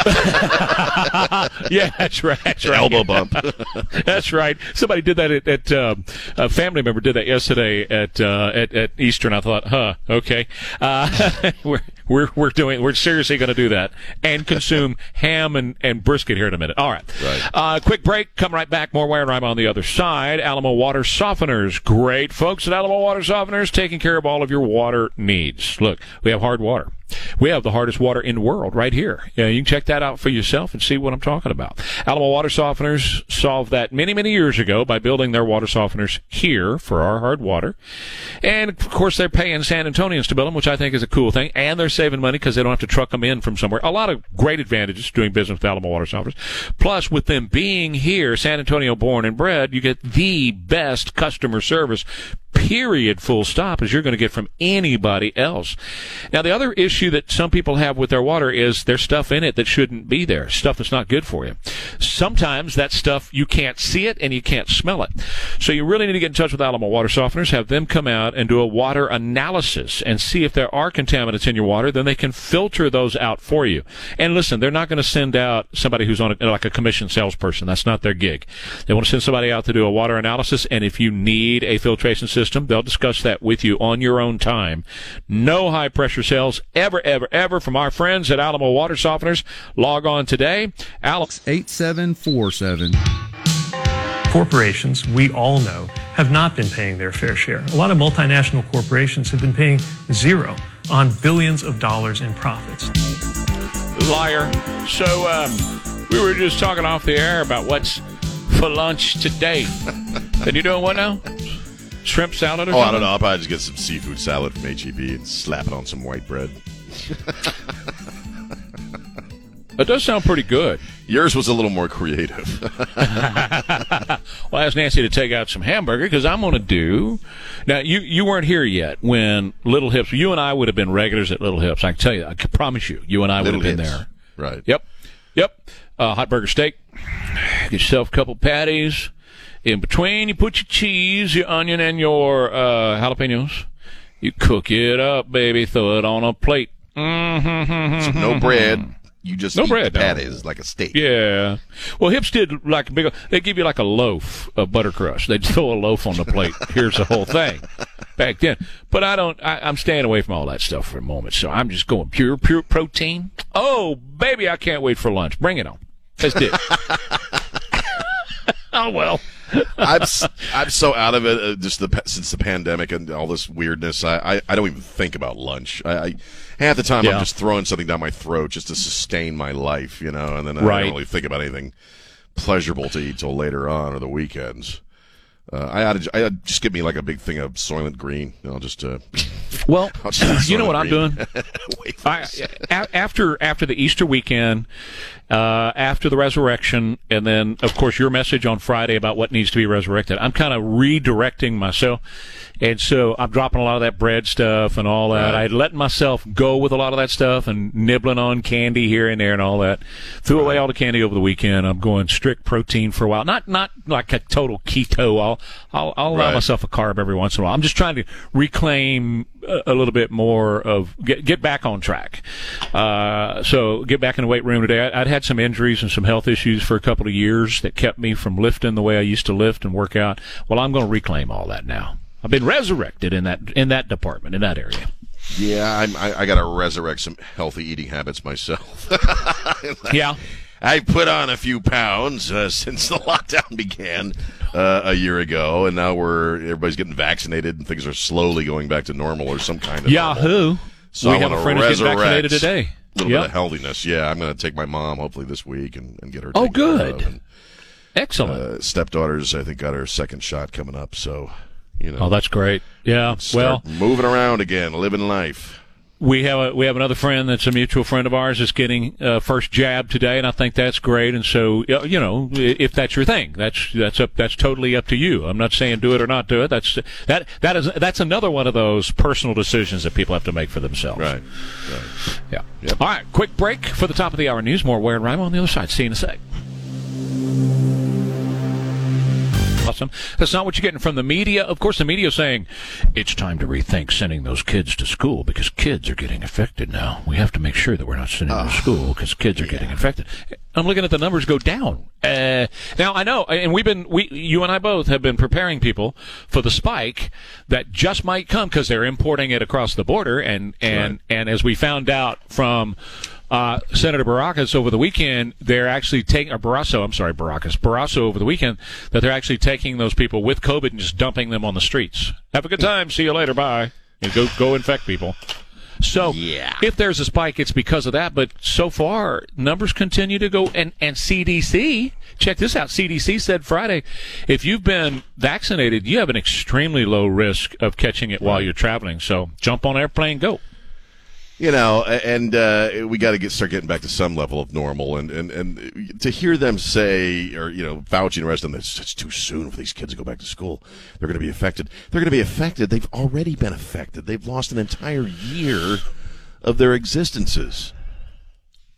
E: [laughs]
D: yeah, that's right. That's right.
E: elbow bump. [laughs]
D: That's right. Somebody did that at, at um, a family member did that yesterday at uh, at, at Eastern. I thought, huh, okay. Uh, we're we're we're doing we're seriously going to do that and consume ham and, and brisket here in a minute. All right.
E: Right.
D: Uh, quick break. Come right back. More Ware Rhyme on the other side. Alamo Water Softeners. Great folks at Alamo Water Softeners taking care of all of your water needs. Look, we have hard water. We have the hardest water in the world right here. Yeah, you can check that out for yourself and see what I'm talking about. Alamo Water Softeners solved that many, many years ago by building their water softeners here for our hard water. And of course, they're paying San Antonians to build them, which I think is a cool thing. And they're saving money because they don't have to truck them in from somewhere. A lot of great advantages doing business with Alamo Water Softeners. Plus, with them being here, San Antonio born and bred, you get the best customer service period full stop as you're going to get from anybody else. Now the other issue that some people have with their water is there's stuff in it that shouldn't be there, stuff that's not good for you. Sometimes that stuff you can't see it and you can't smell it. So you really need to get in touch with Alamo Water Softeners, have them come out and do a water analysis and see if there are contaminants in your water, then they can filter those out for you. And listen, they're not going to send out somebody who's on a, like a commission salesperson. That's not their gig. They want to send somebody out to do a water analysis and if you need a filtration system, they'll discuss that with you on your own time. No high pressure sales ever, ever, ever from our friends at Alamo Water Softeners. Log on today. Alex
K: 8747.
L: Corporations, we all know, have not been paying their fair share. A lot of multinational corporations have been paying zero on billions of dollars in profits.
D: Liar. So, um, we were just talking off the air about what's for lunch today. [laughs] and you doing what now? Shrimp salad or
E: Oh,
D: something?
E: I don't know. I'll probably just get some seafood salad from HEB and slap it on some white bread. [laughs]
D: That does sound pretty good.
E: Yours was a little more creative. [laughs]
D: well, I asked Nancy to take out some hamburger because I'm going to do. Now, you you weren't here yet when Little Hips. You and I would have been regulars at Little Hips. I can tell you. I can promise you. You and I would
E: Little
D: have been
E: Hips.
D: there.
E: Right.
D: Yep. Yep. Uh, hot burger steak. Get yourself a couple patties. In between, you put your cheese, your onion, and your uh, jalapenos. You cook it up, baby. Throw it on a plate. Mm-hmm.
E: So no bread. You just
D: No bread, no.
E: like a steak.
D: Yeah. Well, Hips did like a big. They give you like a loaf of butter crust. They'd throw a loaf on the plate. [laughs] Here's the whole thing. Back then, but I don't. I, I'm staying away from all that stuff for a moment. So I'm just going pure, pure protein. Oh, baby, I can't wait for lunch. Bring it on. Let's do it. [laughs] oh well.
E: I'm I'm so out of it. Uh, just the since the pandemic and all this weirdness, I, I, I don't even think about lunch. I, I half the time
D: Yeah.
E: I'm just throwing something down my throat just to sustain my life, you know, and then I
D: Right.
E: don't really think about anything pleasurable to eat till later on or the weekends. Uh, I ought to, I ought to just give me like a big thing of Soylent Green. Know, just uh, [laughs]
D: Well,
E: I'll just
D: you know what I'm doing? [laughs] I, after after the Easter weekend, uh, after the resurrection, and then of course your message on Friday about what needs to be resurrected. I'm kind of redirecting myself, and so I'm dropping a lot of that bread stuff and all that.
E: Right.
D: I let myself go with a lot of that stuff and nibbling on candy here and there and all that. Threw away all the candy over the weekend. I'm going strict protein for a while. Not not like a total keto. I'll I'll, I'll allow
E: Right.
D: myself a carb every once in a while. I'm just trying to reclaim a, a little bit more of get get back on track. Uh, so get back in the weight room today. I, I'd had some injuries and some health issues for a couple of years that kept me from lifting the way I used to lift and work out. Well, I'm going to reclaim all that now. I've been resurrected in that in that department in that area.
E: Yeah, I'm, I, I got to resurrect some healthy eating habits myself. [laughs]
D: Yeah.
E: I put on a few pounds uh, [laughs] since the lockdown began uh, a year ago, and now we're everybody's getting vaccinated and things are slowly going back to normal or some kind of normal.
D: Yahoo!
E: So
D: we
E: I
D: have a friend who's getting vaccinated today.
E: A little
D: Yep.
E: bit of healthiness. Yeah, I'm going to take my mom hopefully this week and, and get her.
D: Oh, good.
E: And,
D: Excellent.
E: uh, stepdaughters, I think, got her second shot coming up. So, you know,
D: oh, that's great. Yeah. Well,
E: moving around again, living life.
D: we have a, we have another friend that's a mutual friend of ours that's getting uh, first jab today, and I think that's great. And so, you know, if that's your thing, that's that's up that's totally up to you. I'm not saying do it or not do it. That's that that is that's another one of those personal decisions that people have to make for themselves.
E: Right. right.
D: Yeah.
E: Yep.
D: All right. Quick break for the top of the hour news. More Ware and Rhyme on the other side. See you in a sec. Awesome. That's not what you're getting from the media. Of course, the media is saying it's time to rethink sending those kids to school because kids are getting affected now. We have to make sure that we're not sending them to school because kids are getting infected. I'm looking at the numbers go down. Uh, now I know, and we've been, we, you and I both have been preparing people for the spike that just might come because they're importing it across the border, and and and as we found out from uh, Senator Baracus over the weekend, they're actually taking, or Barrasso, I'm sorry, Baracus, Barrasso over the weekend, that they're actually taking those people with COVID and just dumping them on the streets. Have a good time. See you later. Bye. And go, go infect people. So yeah. if there's a spike, it's because of that. But so far, numbers continue to go. And, and CDC, check this out. CDC said Friday, if you've been vaccinated, you have an extremely low risk of catching it while you're traveling. So jump on airplane, go.
E: You know, and uh, we got to get start getting back to some level of normal, and, and, and to hear them say, or you know, Fauci and the rest of them, it's, it's too soon for these kids to go back to school. They're going to be affected. They're going to be affected. They've already been affected. They've lost an entire year of their existences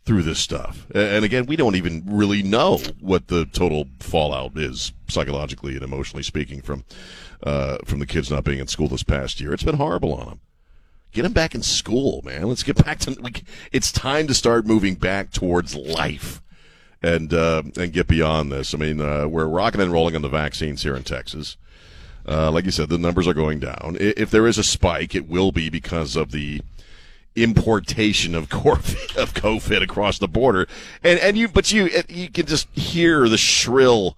E: through this stuff. And again, we don't even really know what the total fallout is psychologically and emotionally speaking from uh, from the kids not being in school this past year. It's been horrible on them. Get them back in school, man. Let's get back to. We, it's time to start moving back towards life, and uh, and get beyond this. I mean, uh, we're rocking and rolling on the vaccines here in Texas. Uh, like you said, the numbers are going down. If there is a spike, it will be because of the importation of [laughs] COVID, of COVID across the border. And and you, but you you can just hear the shrill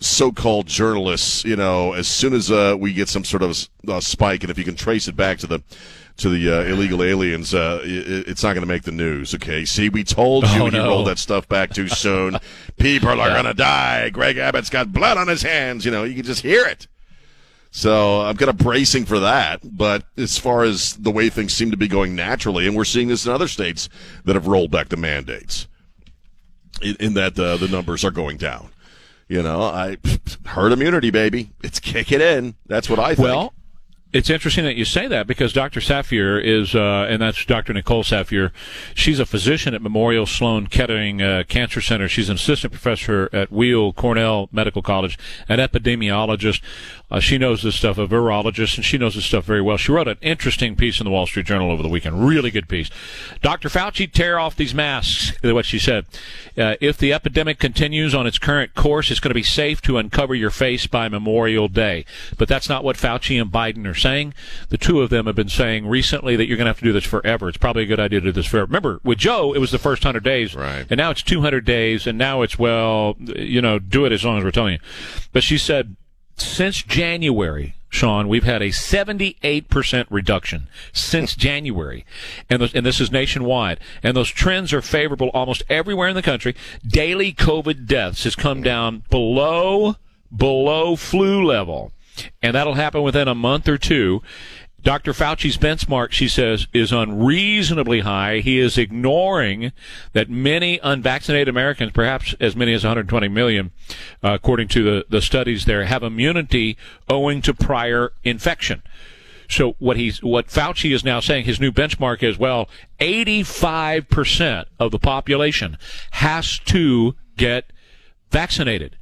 E: so-called journalists, you know, as soon as uh, we get some sort of spike, and if you can trace it back to the to the uh, illegal aliens, uh, it, it's not going to make the news. Okay, see, we told you
D: Oh,
E: you
D: no.
E: rolled that stuff back too [laughs] soon. People are going to die. Greg Abbott's got blood on his hands. You know, you can just hear it. So I'm kind of bracing for that. But as far as the way things seem to be going naturally, and we're seeing this in other states that have rolled back the mandates, in, in that uh, the numbers are going down. You know, I [laughs] herd immunity, baby. It's kicking in. That's what I think.
D: Well, it's interesting that you say that because Dr. Saphier is, uh, and that's Dr. Nicole Saphier. She's a physician at Memorial Sloan Kettering uh, Cancer Center. She's an assistant professor at Weill Cornell Medical College, an epidemiologist. Uh, she knows this stuff, a virologist, and she knows this stuff very well. She wrote an interesting piece in the Wall Street Journal over the weekend. Really good piece. Dr. Fauci, tear off these masks. is What she said. Uh, if the epidemic continues on its current course, it's going to be safe to uncover your face by Memorial Day. But that's not what Fauci and Biden are saying. The two of them have been saying recently that you're going to have to do this forever. It's probably a good idea to do this forever. Remember, with Joe, it was the first 100 days.
E: Right.
D: And now it's 200 days, and now it's, well, you know, do it as long as we're telling you. But she said, since January, Sean, we've had a 78% reduction since [laughs] January. And, those, and this is nationwide. And those trends are favorable almost everywhere in the country. Daily COVID deaths has come down below, below flu level. And that'll happen within a month or two. Dr. Fauci's benchmark, she says, is unreasonably high. He is ignoring that many unvaccinated Americans, perhaps as many as 120 million, uh, according to the, the studies there, have immunity owing to prior infection. So what he's what Fauci is now saying, his new benchmark is well, 85% of the population has to get vaccinated.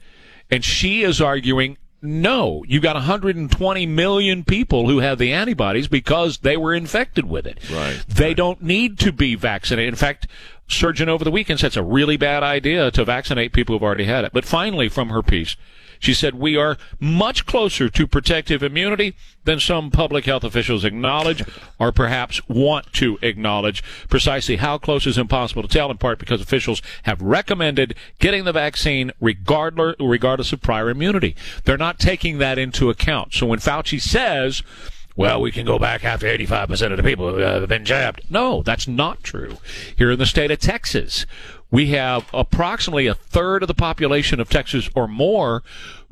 D: And she is arguing no, you got 120 million people who have the antibodies because they were infected with it.
E: Right.
D: They don't need to be vaccinated. In fact, surgeon over the weekend said it's a really bad idea to vaccinate people who've already had it. But finally, from her piece, she said, We are much closer to protective immunity than some public health officials acknowledge or perhaps want to acknowledge. Precisely how close is impossible to tell, in part because officials have recommended getting the vaccine regardless, regardless of prior immunity. They're not taking that into account. So when Fauci says, well, we can go back after 85% of the people uh, have been jabbed. No, that's not true. Here in the state of Texas, we have approximately a third of the population of Texas or more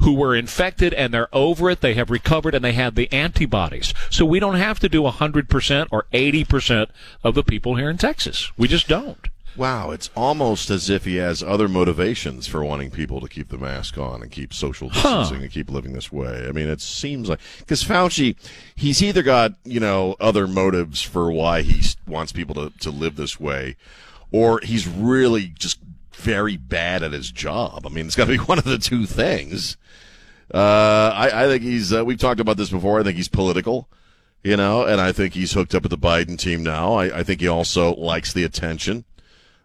D: who were infected and they're over it. They have recovered and they have the antibodies. So we don't have to do 100% or 80% of the people here in Texas. We just don't.
E: Wow, it's almost as if he has other motivations for wanting people to keep the mask on and keep social distancing huh. and keep living this way. I mean, it seems like because Fauci, he's either got you know other motives for why he wants people to to live this way, or he's really just very bad at his job. I mean, it's got to be [laughs] one of the two things. Uh, I, I, think he's. Uh, we've talked about this before. I think he's political, you know, and I think he's hooked up with the Biden team now. I, I think he also likes the attention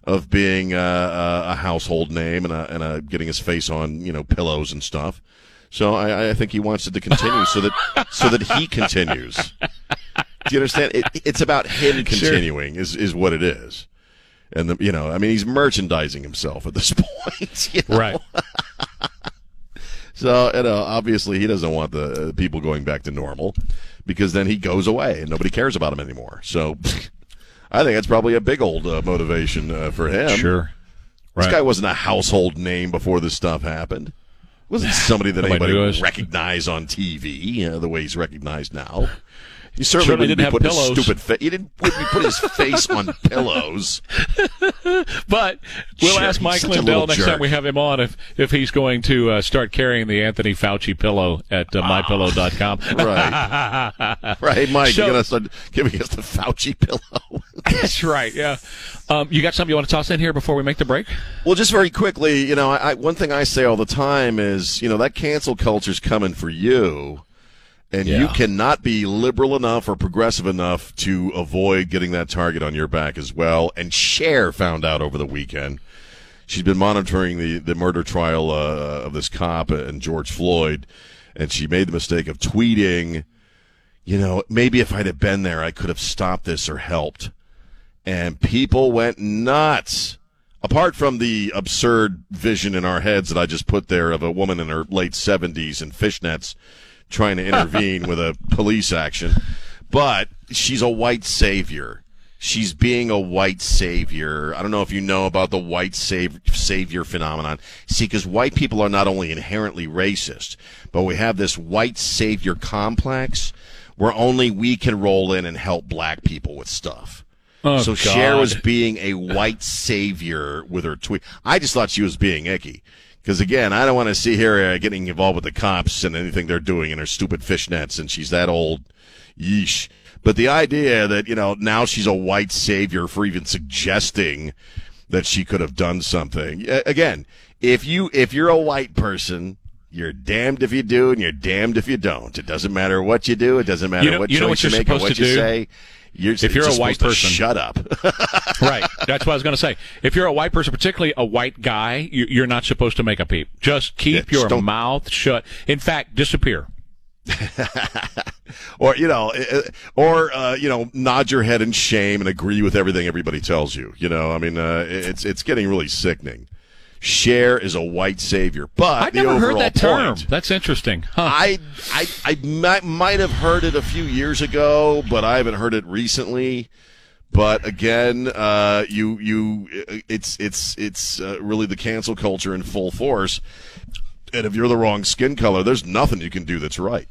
E: of being a, a household name and, a, and a, getting his face on you know pillows and stuff. So I, I think he wants it to continue so that so that he continues. Do you understand? It, it's about him continuing sure. is is what it is and the, you know, I mean, he's merchandising himself at this [laughs] point, you know?
D: right? [laughs]
E: so you know, obviously, he doesn't want the uh, people going back to normal because then he goes away and nobody cares about him anymore. So, [laughs] I think that's probably a big old uh, motivation uh, for him.
D: Sure,
E: right. this guy wasn't a household name before this stuff happened. Wasn't [sighs] somebody that anybody would recognize on TV the way he's recognized now. He certainly,
D: didn't have
E: put
D: pillows.
E: His stupid fa- he didn't put his face on [laughs] pillows.
D: but we'll
E: Sure,
D: ask Mike Lindell next
E: jerk.
D: time we have him on if if he's going to uh, start carrying the Anthony Fauci pillow at uh, mypillow.com.
E: Right. [laughs] Right, Mike,
D: So-
E: you're gonna start giving us the Fauci pillow. [laughs]
D: That's right. Yeah. Um, you got something you want to toss in here before we make the break?
E: Well, just very quickly, you know, I, I, one thing I say all the time is, you know, that cancel culture's coming for you, and you cannot be liberal enough or progressive enough to avoid getting that target on your back as well. And Cher found out over the weekend. She's been monitoring the, the murder trial uh, of this cop and George Floyd, and she made the mistake of tweeting, you know, maybe if I'd have been there, I could have stopped this or helped and people went nuts. Apart from the absurd vision in our heads that I just put there of a woman in her late 70s in fishnets trying to intervene with a police action, but she's a white savior. She's being a white savior. I don't know if you know about the white sav- savior phenomenon. See, because white people are not only inherently racist, but we have this white savior complex where only we can roll in and help black people with stuff.
D: Oh,
E: so Cher was being a white savior with her tweet. I just thought she was being icky. Because again, I don't want to see her uh, getting involved with the cops and anything they're doing in her stupid fishnets, and she's that old. Yeesh. But the idea that, you know, now she's a white savior for even suggesting that she could have done something. Again, if you if you're a white person, you're damned if you do and you're damned if you don't. It doesn't matter what you do. It doesn't matter
D: You know-
E: what
D: you know what
E: you
D: you're
E: make or
D: supposed
E: what
D: to
E: you
D: do?
E: say. You're,
D: If you're a white person-
E: shut up. [laughs]
D: right. That's what I was going to say. If you're a white person, particularly a white guy, you- you're not supposed to make a peep. Just keep
E: Yeah, just
D: your
E: don't-
D: mouth shut. In fact, disappear. [laughs]
E: or you know, uh, or uh, you know, nod your head in shame and agree with everything everybody tells you. You know, I mean, uh, it's it's getting really sickening. Cher is a white savior, but
D: I've never heard that term.
E: point-
D: That's interesting. Huh.
E: I I I might, might have heard it a few years ago, but I haven't heard it recently. But again, uh, you you it's it's it's uh, really the cancel culture in full force. And if you're the wrong skin color, there's nothing you can do that's right.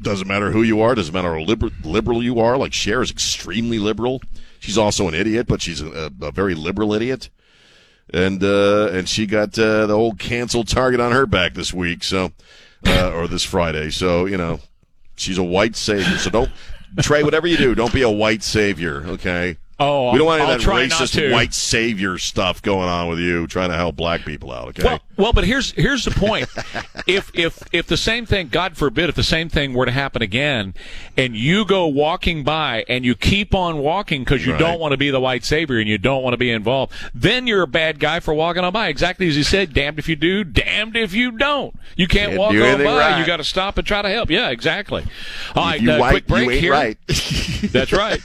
E: Doesn't matter who you are. Doesn't matter how liber- liberal you are. Like Cher is extremely liberal. She's also an idiot, but she's a, a, a very liberal idiot. And uh, and she got uh, the old canceled target on her back this week, so uh, or this Friday. So you know, she's a white savior. So don't Trey. Whatever you do, don't be a white savior. Okay.
D: Oh,
E: we don't want any
D: I'll
E: of that racist white savior stuff going on with you, trying to help black people out. Okay.
D: Well, well, but here's here's the point. [laughs] if if if the same thing, God forbid, if the same thing were to happen again, and you go walking by and you keep on walking because you
E: Right.
D: don't want to be the white savior and you don't want to be involved, then you're a bad guy for walking on by. Exactly as he said, damned if you do, damned if you don't. You can't,
E: Can't
D: walk on by.
E: right.
D: You got to stop and try to help. Yeah, exactly. All right, uh,
E: white,
D: quick break here.
E: right. [laughs] [laughs]
D: That's right.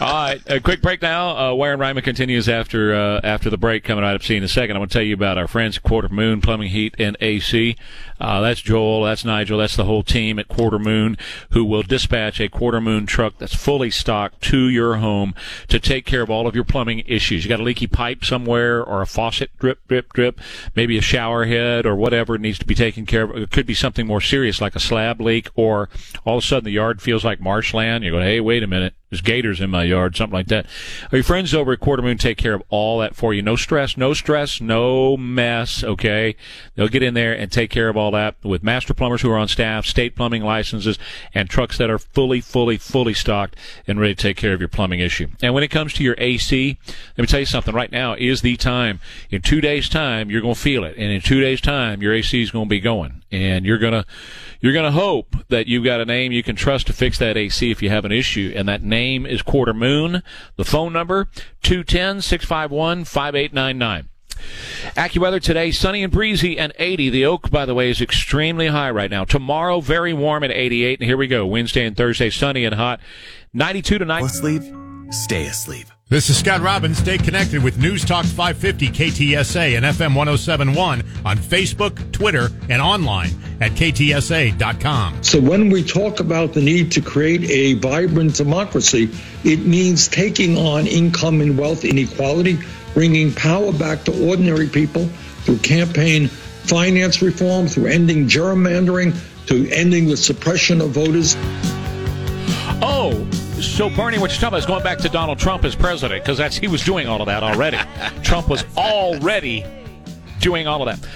D: All right, a quick break now. Uh, Warren Ryman continues after uh, after the break. Coming right up, see you in a second. I'm going to tell you about our friends at Quarter Moon Plumbing, Heat, and AC. Uh, that's Joel. That's Nigel. That's the whole team at Quarter Moon who will dispatch a Quarter Moon truck that's fully stocked to your home to take care of all of your plumbing issues. You got a leaky pipe somewhere or a faucet drip, drip, drip, maybe a shower head or whatever needs to be taken care of. It could be something more serious like a slab leak or all of a sudden the yard feels like marshland. You're going, hey, wait a minute. There's gators in my yard, something like that. Your friends over at Quarter Moon take care of all that for you. No stress, no stress, no mess, okay? They'll get in there and take care of all that with master plumbers who are on staff, state plumbing licenses, and trucks that are fully, fully, fully stocked and ready to take care of your plumbing issue. And when it comes to your AC, let me tell you something. Right now is the time. In two days' time, you're going to feel it. And in two days' time, your AC is going to be going. And you're to, you're to hope that you've got a name you can trust to fix that AC if you have an issue. And that name is Quarter Moon. The phone number, 210-651-5899. AccuWeather today, sunny and breezy and 80. The Oak, by the way, is extremely high right now. Tomorrow, very warm at 88. And here we go. Wednesday and Thursday, sunny and hot. 92 to 90.
M: Asleep, stay asleep.
N: This is Scott Robbins. Stay connected with News Talk 550 KTSA and FM 1071 on Facebook, Twitter, and online at ktsa.com.
H: So when we talk about the need to create a vibrant democracy, it means taking on income and wealth inequality, bringing power back to ordinary people through campaign finance reform, through ending gerrymandering, to ending the suppression of voters.
D: Oh, so Bernie, what you're talking about is going back to Donald Trump as president because that's he was doing all of that already. [laughs] Trump was already doing all of that.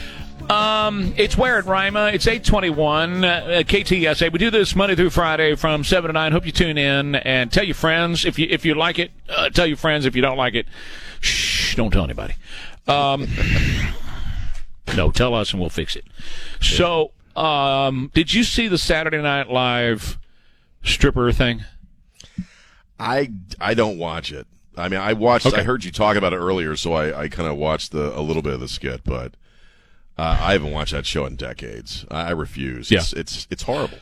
D: Um, it's where at Rima. It's 821 uh, KTSA. We do this Monday through Friday from 7 to 9. Hope you tune in and tell your friends if you if you like it. Uh, tell your friends if you don't like it. Shh, don't tell anybody. Um, [laughs] no, tell us and we'll fix it. So, um, did you see the Saturday Night Live stripper thing?
E: I I don't watch it. I mean, I watched.
D: Okay.
E: I heard you talk about it earlier, so I, I kind of watched the a little bit of the skit, but uh, I haven't watched that show in decades. I, I refuse.
D: Yeah.
E: It's, it's it's horrible.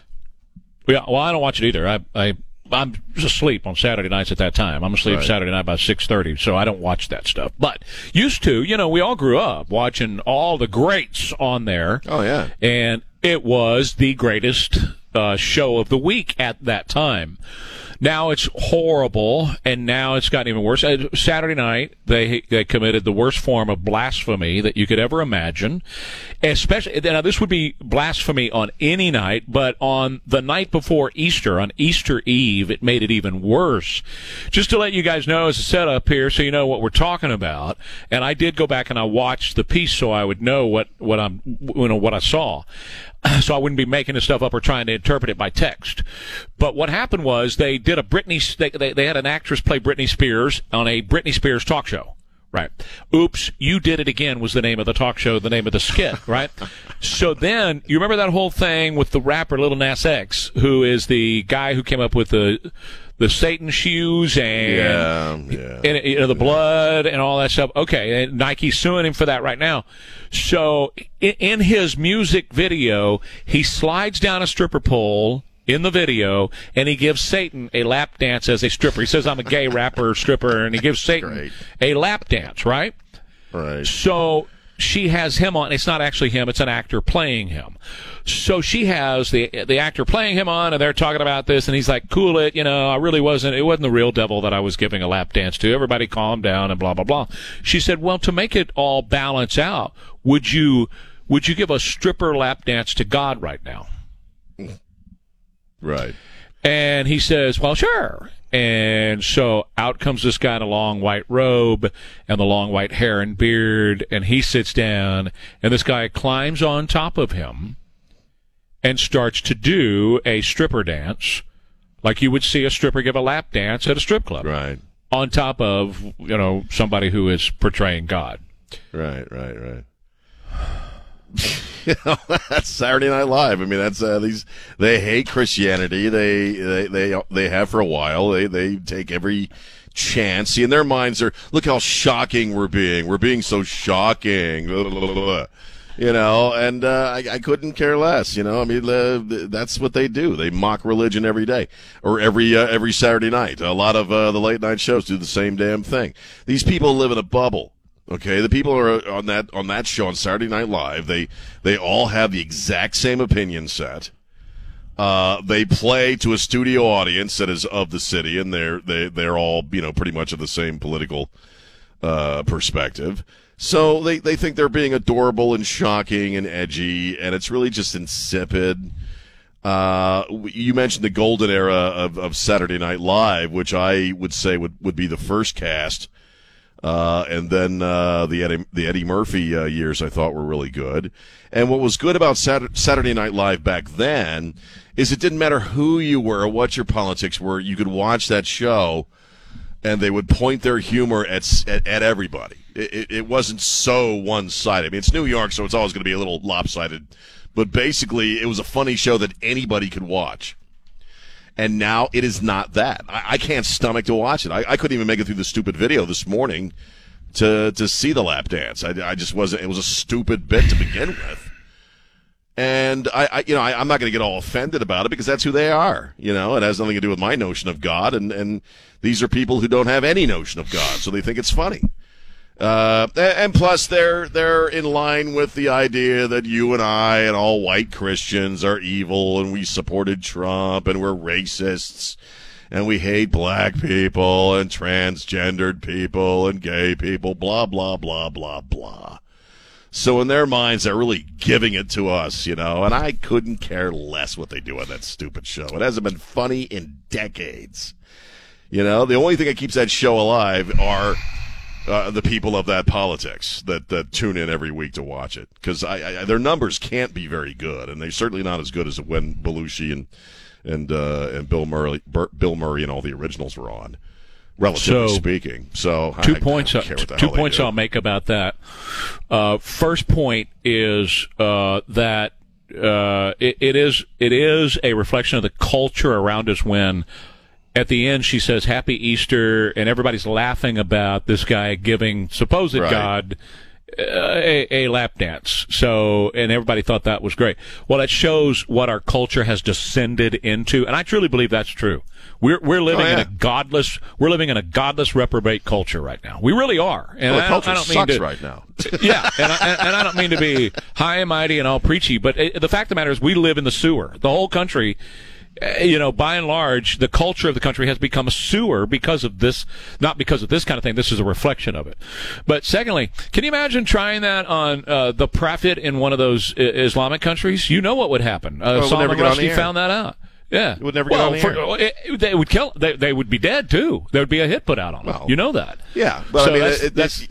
D: Yeah, well, I don't watch it either. I, I, I'm asleep on Saturday nights at that time. I'm asleep
E: Right.
D: Saturday night by six thirty, so I don't watch that stuff. But used to, you know, we all grew up watching all the greats on there.
E: Oh yeah,
D: and it was the greatest uh, show of the week at that time. Now it's horrible, and now it's gotten even worse. Saturday night, they they committed the worst form of blasphemy that you could ever imagine. Especially now, this would be blasphemy on any night, but on the night before Easter, on Easter Eve, it made it even worse. Just to let you guys know, as a setup here, so you know what we're talking about. And I did go back and I watched the piece, so I would know what what I'm you know what I saw [clears throat] so I wouldn't be making this stuff up or trying to interpret it by text. But what happened was they did a Britney, they, they, they had an actress play Britney Spears on a Britney Spears talk show. Right. Oops, you did it again was the name of the talk show, the name of the skit, [laughs] right? so then, you remember that whole thing with the rapper Little Nas X, who is the guy who came up with the, the Satan shoes and,
E: Yeah, yeah.
D: and you know, the blood and all that stuff. Okay, and Nike's suing him for that right now. So in, in his music video, he slides down a stripper pole in the video and he gives Satan a lap dance as a stripper. He says, I'm a gay rapper stripper, and he gives Satan a lap dance, right?
E: Right.
D: So she has him on. It's not actually him; it's an actor playing him. So she has the the actor playing him on, and they're talking about this, and he's like, "Cool it, you know. I really wasn't. It wasn't the real devil that I was giving a lap dance to. Everybody, calm down, and blah blah blah." She said, "Well, to make it all balance out, would you would you give a stripper lap dance to God right now?"
E: Right.
D: And he says, Well, sure. And so out comes this guy in a long white robe and the long white hair and beard, and he sits down, and this guy climbs on top of him and starts to do a stripper dance, like you would see a stripper give a lap dance at a strip club.
E: Right.
D: On top of, you know, somebody who is portraying God.
E: Right, right, right. you know, [laughs] that's Saturday Night Live. I mean, that's uh, these. They hate Christianity. They they they they have for a while. They they take every chance. See, in their minds, they're look how shocking we're being. We're being so shocking. Blah, [laughs] blah, blah, you know, and uh, I, I couldn't care less. You know, I mean, uh, that's what they do. They mock religion every day or every uh, every Saturday night. A lot of uh, the late night shows do the same damn thing. These people live in a bubble. Okay, the people are on that on that show on Saturday Night Live. They they all have the exact same opinion set. Uh, they play to a studio audience that is of the city, and they're they they're all you know pretty much of the same political uh, perspective. So they they think they're being adorable and shocking and edgy, and it's really just insipid. Uh, you mentioned the golden era of, of Saturday Night Live, which I would say would, would be the first cast uh, and then uh, the Eddie, the Eddie Murphy uh, years I thought were really good. And what was good about Saturday Night Live back then is it didn't matter who you were, or what your politics were, you could watch that show, and they would point their humor at at, at everybody. It, it, wasn't so one sided. I mean, it's New York, so it's always going to be a little lopsided. But basically, it was a funny show that anybody could watch and now it is not that. I, I can't stomach to watch it. I, I, couldn't even make it through the stupid video this morning to to see the lap dance. I, I just wasn't. It was a stupid bit to begin with. And I, I you know, I, am not going to get all offended about it because that's who they are. You know, it has nothing to do with my notion of God, and and these are people who don't have any notion of God, so they think it's funny. Uh, and plus, they're they're in line with the idea that you and I and all white Christians are evil, and we supported Trump, and we're racists, and we hate black people, and transgendered people, and gay people, blah blah blah blah blah. So in their minds, they're really giving it to us, you know. And I couldn't care less what they do on that stupid show. It hasn't been funny in decades. You know, the only thing that keeps that show alive are uh, the people of that politics that, that tune in every week to watch it because I, I, their numbers can't be very good, and they're certainly not as good as when Belushi and and uh, and Bill Murray, Bill Murray, and all the originals were on. Relatively so, speaking, so
D: two
E: I,
D: points.
E: I
D: two points I'll make about that. Uh, first point is uh, that uh, it, it is it is a reflection of the culture around us when at the end she says happy easter and everybody's laughing about this guy giving supposed right. god uh, a, a, lap dance. So and everybody thought that was great. Well that shows what our culture has descended into and i truly believe that's true. We're we're living oh, yeah. in a godless we're living in a godless reprobate culture right now. We really are.
E: And well, I, culture I don't mean to, right now. [laughs]
D: Yeah and I, and I don't mean to be high and mighty and all preachy but it, the fact of the matter is we live in the sewer. The whole country uh, you know, by and large, the culture of the country has become a sewer because of this, not because of this kind of thing. This is a reflection of it. But secondly, can you imagine trying that on uh, the prophet in one of those uh, Islamic countries? You know what would happen. Uh, well, Salman Rushdie found that out. Yeah,
E: it would never well, get on
D: the for, it, they would kill. They, they would be dead too. There would be a hit put out on them. Well, you know that.
E: Yeah, but so I mean, that's, it, that's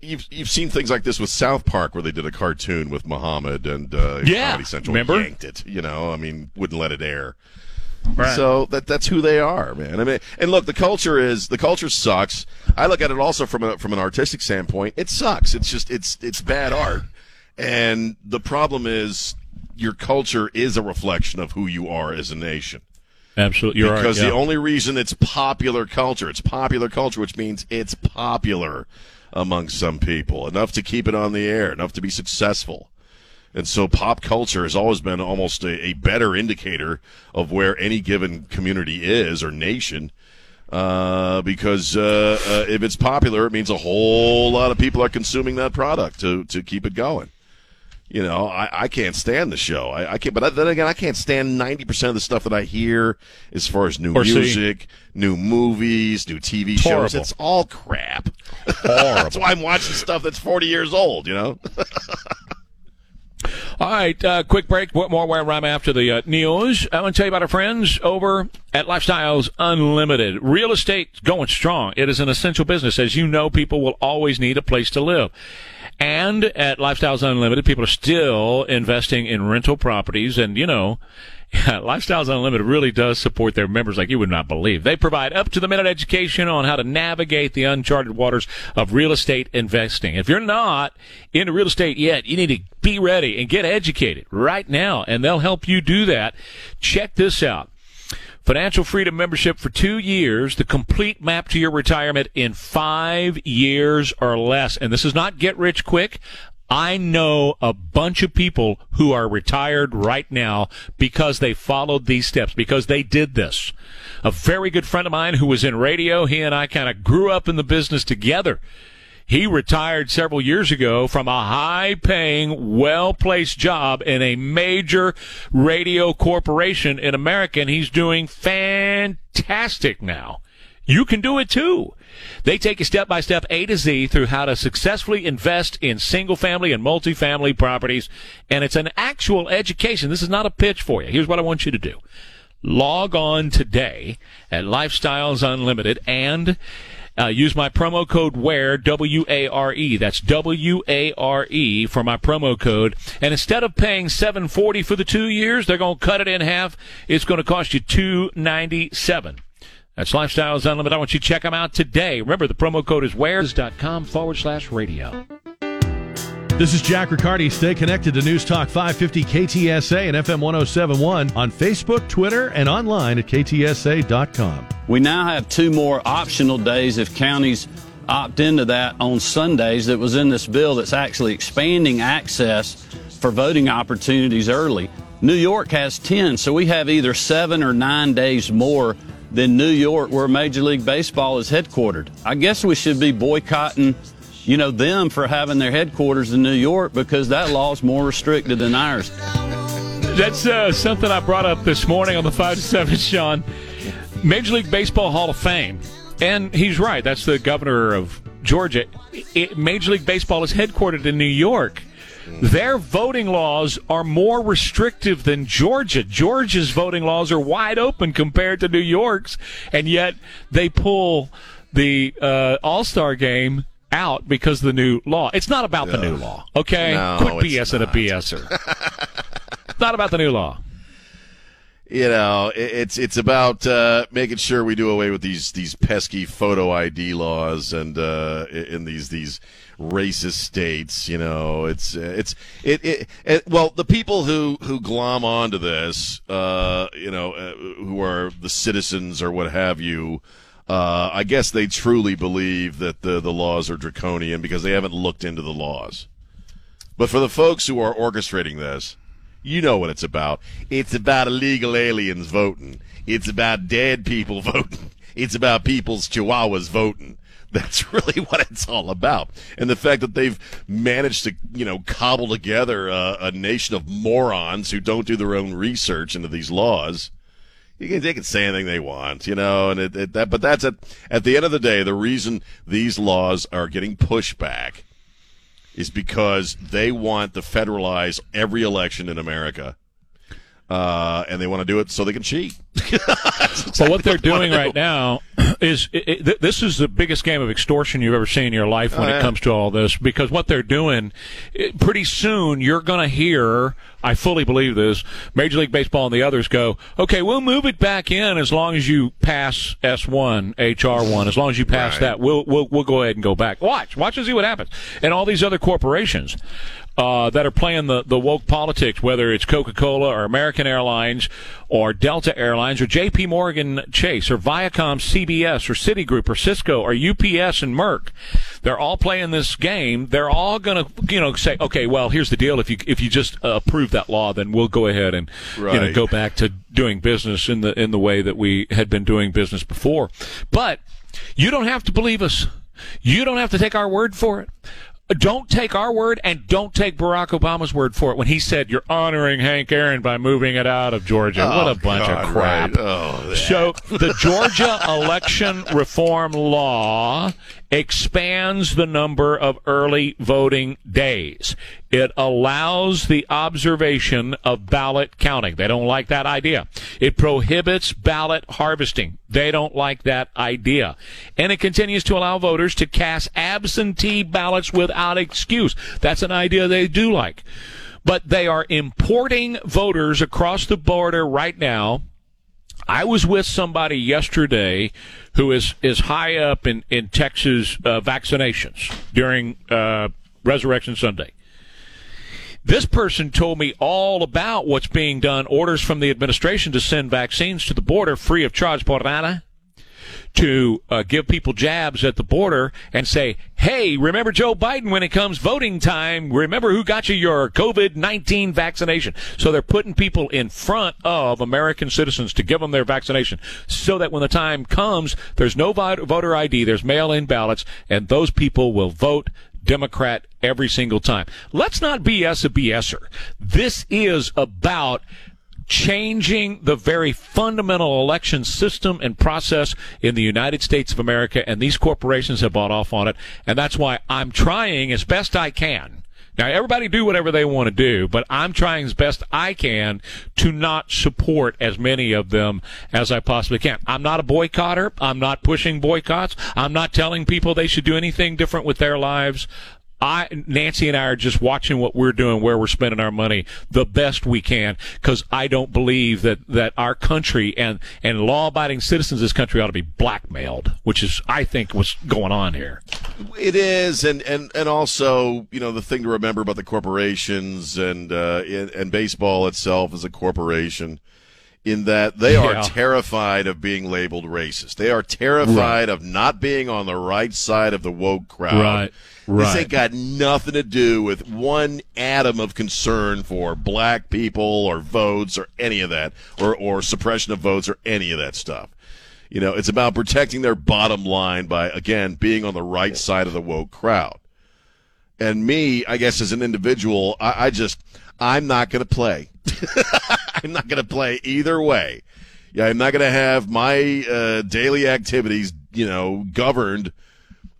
E: you've you've seen things like this with South Park where they did a cartoon with Muhammad and uh,
D: yeah,
E: Comedy Central
D: remember?
E: yanked it. You know, I mean, wouldn't let it air. Right. So that that's who they are, man. I mean, and look, the culture is the culture sucks. I look at it also from a, from an artistic standpoint. It sucks. It's just it's it's bad art, and the problem is your culture is a reflection of who you are as a nation.
D: Absolutely,
E: You're because
D: right, yeah.
E: the only reason it's popular culture, it's popular culture, which means it's popular among some people enough to keep it on the air, enough to be successful. And so pop culture has always been almost a, a better indicator of where any given community is or nation. Uh, because uh, uh, if it's popular, it means a whole lot of people are consuming that product to, to keep it going. You know, I, I can't stand the show. I, I can't, but then again, I can't stand ninety percent of the stuff that I hear as far as new or music, see. new movies, new TV shows. Horrible. It's all crap. [laughs] that's why I'm watching stuff that's forty years old. You know. [laughs]
D: All right, uh, quick break. What more where I'm after the uh, news? I want to tell you about our friends over at Lifestyles Unlimited. Real estate going strong. It is an essential business. As you know, people will always need a place to live. And at Lifestyles Unlimited, people are still investing in rental properties. And, you know, yeah, [laughs] Lifestyles Unlimited really does support their members like you would not believe. They provide up to the minute education on how to navigate the uncharted waters of real estate investing. If you're not into real estate yet, you need to be ready and get educated right now, and they'll help you do that. Check this out. Financial Freedom membership for two years, the complete map to your retirement in five years or less. And this is not get rich quick. I know a bunch of people who are retired right now because they followed these steps, because they did this. A very good friend of mine who was in radio, he and I kind of grew up in the business together. He retired several years ago from a high paying, well placed job in a major radio corporation in America, and he's doing fantastic now. You can do it too. They take you step by step A to Z through how to successfully invest in single family and multifamily properties. And it's an actual education. This is not a pitch for you. Here's what I want you to do. Log on today at Lifestyles Unlimited and uh, use my promo code WARE, W-A-R-E. That's W-A-R-E for my promo code. And instead of paying 740 for the two years, they're going to cut it in half. It's going to cost you 297. That's Lifestyles Unlimited. I want you to check them out today. Remember, the promo code is wares.com forward slash radio.
O: This is Jack Riccardi. Stay connected to News Talk 550 KTSA and FM 1071 on Facebook, Twitter, and online at ktsa.com.
A: We now have two more optional days if counties opt into that on Sundays that was in this bill that's actually expanding access for voting opportunities early. New York has 10, so we have either seven or nine days more than New York, where Major League Baseball is headquartered. I guess we should be boycotting you know, them for having their headquarters in New York because that law is more restricted than ours.
D: That's uh, something I brought up this morning on the 5 to 7, [laughs] Sean. Major League Baseball Hall of Fame. And he's right. That's the governor of Georgia. It, Major League Baseball is headquartered in New York. Their voting laws are more restrictive than Georgia. Georgia's voting laws are wide open compared to New York's, and yet they pull the uh, All Star game out because of the new law. It's not about the new law, okay?
E: No,
D: Quit
E: it's
D: BSing a. BSer. it's not about the new law.
E: You know, it's it's about uh, making sure we do away with these these pesky photo ID laws and uh, in these these racist states. You know, it's it's it, it, it well the people who who glom onto this, uh, you know, uh, who are the citizens or what have you. Uh, I guess they truly believe that the the laws are draconian because they haven't looked into the laws. But for the folks who are orchestrating this, you know what it's about. It's about illegal aliens voting. It's about dead people [laughs] voting. It's about people's chihuahuas voting. That's [laughs] really what it's all about. And the fact that they've managed to, you know, cobble together a, a nation of morons who don't do their own research into these laws. Can, they can say anything they want, you know, and it, it, that, but that's at, at the end of the day, the reason these laws are getting pushed back is because they want to federalize every election in America. Uh, and they want to do it so they can cheat. [laughs]
D: But what they're
E: they wanna
D: doing
E: do.
D: right now is it, it, this is the biggest game of extortion you've ever seen in your life when
E: Oh,
D: it comes to all this. Because what they're doing, it, pretty soon you're going to hear. I fully believe this. Major League Baseball and the others go, okay, we'll move it back in as long as you pass S one, HR one. As long as you pass
E: Right.
D: that, we'll we'll we'll go ahead and go back. Watch, watch and see what happens. And all these other corporations. Uh, that are playing the, the woke politics, whether it's Coca Cola or American Airlines or Delta Airlines or JP Morgan Chase or Viacom CBS or Citigroup or Cisco or UPS and Merck. They're all playing this game. They're all going to, you know, say, okay, well, here's the deal. If you if you just uh, approve that law, then we'll go ahead and you know go back to doing business in the in the way that we had been doing business before. But you don't have to believe us. You don't have to take our word for it. Don't take our word and don't take Barack Obama's word for it when he said you're honoring Hank Aaron by moving it out of Georgia. what
E: Oh,
D: a bunch
E: God,
D: of crap.
E: right. Oh.
D: So the Georgia election reform law expands the number of early voting days. It allows the observation of ballot counting. They don't like that idea. It prohibits ballot harvesting. They don't like that idea. And it continues to allow voters to cast absentee ballots without excuse. That's an idea they do like. But they are importing voters across the border right now I was with somebody yesterday who is, is high up in, in Texas uh, vaccinations during uh, Resurrection Sunday. This person told me all about what's being done, orders from the administration to send vaccines to the border free of charge por nada to uh, give people jabs at the border and say, hey, remember Joe Biden when it comes voting time? Remember who got you your COVID 19 vaccination? So they're putting people in front of American citizens to give them their vaccination so that when the time comes, there's no voter ID, there's mail in ballots, and those people will vote Democrat every single time. Let's not BS a BSer. This is about changing the very fundamental election system and process in the United States of America, and these corporations have bought off on it. And that's why I'm trying as best I can. Now, everybody do whatever they want to do, but I'm trying as best I can to not support as many of them as I possibly can. I'm not a boycotter. I'm not pushing boycotts. I'm not telling people they should do anything different with their lives. I, Nancy and I are just watching what we're doing, where we're spending our money the best we can, because I don't believe that, that our country and, and law abiding citizens of this country ought to be blackmailed, which is, I think, what's going on here.
E: It is, and, and, and also, you know, the thing to remember about the corporations and, uh, and baseball itself is a corporation in that they yeah. are terrified of being labeled racist. They are terrified right. of not being on the right side of the woke crowd.
D: Right. Right.
E: This ain't got nothing to do with one atom of concern for black people or votes or any of that, or, or suppression of votes or any of that stuff. You know, it's about protecting their bottom line by, again, being on the right side of the woke crowd. And me, I guess, as an individual, I, I just, I'm not going to play. [laughs] [laughs] I'm not going to play either way. Yeah, I'm not going to have my uh, daily activities, you know, governed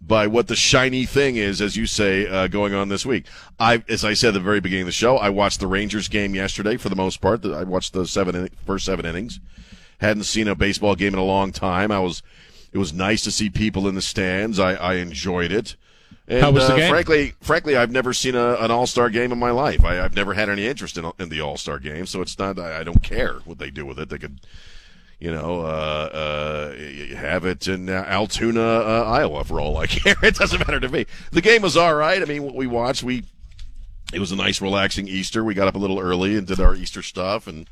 E: by what the shiny thing is, as you say, uh, going on this week. I, as I said at the very beginning of the show, I watched the Rangers game yesterday for the most part. I watched the seven first seven innings. Hadn't seen a baseball game in a long time. I was, it was nice to see people in the stands. I, I enjoyed it. And,
D: How was the uh, game?
E: Frankly, frankly, I've never seen a, an All Star game in my life. I, have never had any interest in, in the All Star game, so it's not. I, I don't care what they do with it. They could you know, uh, uh, have it in Altoona, uh, Iowa, for all I [laughs] care. It doesn't matter to me. The game was all right. I mean, what we watched, we it was a nice, relaxing Easter. We got up a little early and did our Easter stuff, and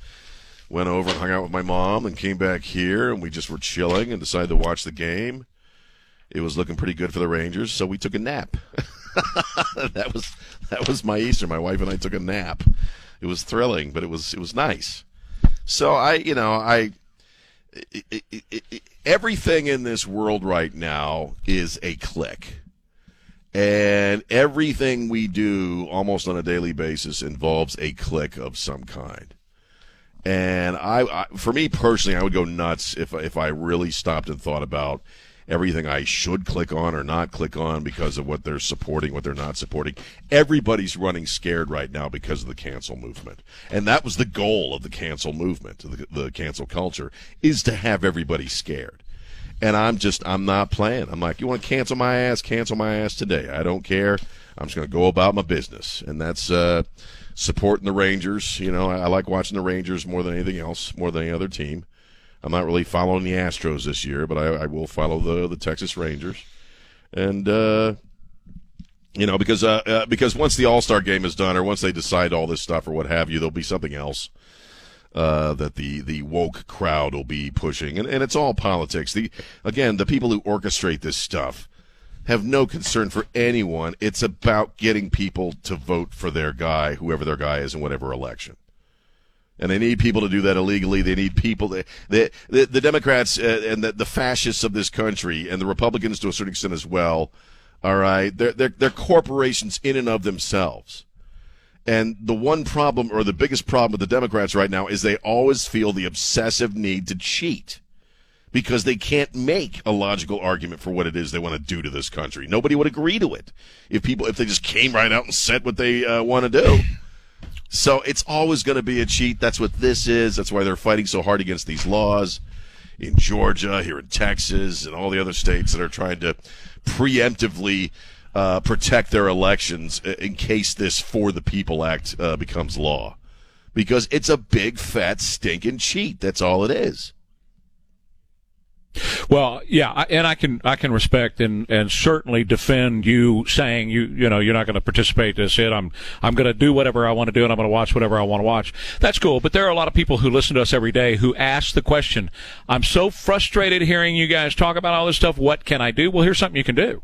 E: went over and hung out with my mom, and came back here, and we just were chilling and decided to watch the game. It was looking pretty good for the Rangers, so we took a nap. [laughs] that was that was my Easter. My wife and I took a nap. It was thrilling, but it was it was nice. So I, you know, I it, it, it, everything in this world right now is a click. And everything we do almost on a daily basis involves a click of some kind. And I, I, for me personally, I would go nuts if if I really stopped and thought about everything I should click on or not click on because of what they're supporting, what they're not supporting. Everybody's running scared right now because of the cancel movement. And that was the goal of the cancel movement, the, the cancel culture, is to have everybody scared. And I'm just, I'm not playing. I'm like, you want to cancel my ass? Cancel my ass today. I don't care. I'm just going to go about my business. And that's, uh, supporting the Rangers. You know, I, I like watching the Rangers more than anything else, more than any other team. I'm not really following the Astros this year, but I, I will follow the the Texas Rangers, and uh, you know because uh, uh, because once the All Star game is done, or once they decide all this stuff or what have you, there'll be something else uh, that the the woke crowd will be pushing, and and it's all politics. The again, the people who orchestrate this stuff have no concern for anyone. It's about getting people to vote for their guy, whoever their guy is, in whatever election and they need people to do that illegally. They need people. To, the, the, the Democrats uh, and the, the fascists of this country, and the Republicans to a certain extent as well. All right, they're they're, they're corporations in and of themselves. And the one problem, or the biggest problem with the Democrats right now, is they always feel the obsessive need to cheat. because they can't make a logical argument for what it is they want to do to this country. Nobody would agree to it if people if they just came right out and said what they uh, want to do. So it's always going to be a cheat. That's what this is. That's why they're fighting so hard against these laws in Georgia, here in Texas, and all the other states that are trying to preemptively uh, protect their elections in case this For the People Act uh, becomes law. Because it's a big, fat, stinking cheat. That's all it is.
D: Well, yeah, I, and I can I can respect and, and certainly defend you saying you you know you're not going to participate in this. It I'm I'm going to do whatever I want to do and I'm going to watch whatever I want to watch. That's cool. But there are a lot of people who listen to us every day who ask the question. I'm so frustrated hearing you guys talk about all this stuff. What can I do? Well, here's something you can do.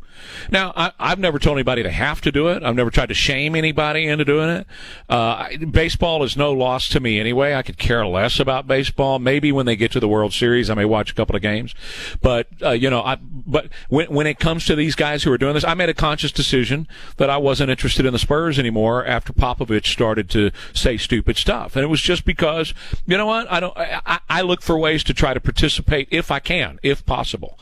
D: Now, I, I've never told anybody to have to do it. I've never tried to shame anybody into doing it. Uh, baseball is no loss to me anyway. I could care less about baseball. Maybe when they get to the World Series, I may watch a couple of games. But uh, you know, I but when when it comes to these guys who are doing this, I made a conscious decision that I wasn't interested in the Spurs anymore after Popovich started to say stupid stuff, and it was just because you know what I don't I, I look for ways to try to participate if I can, if possible,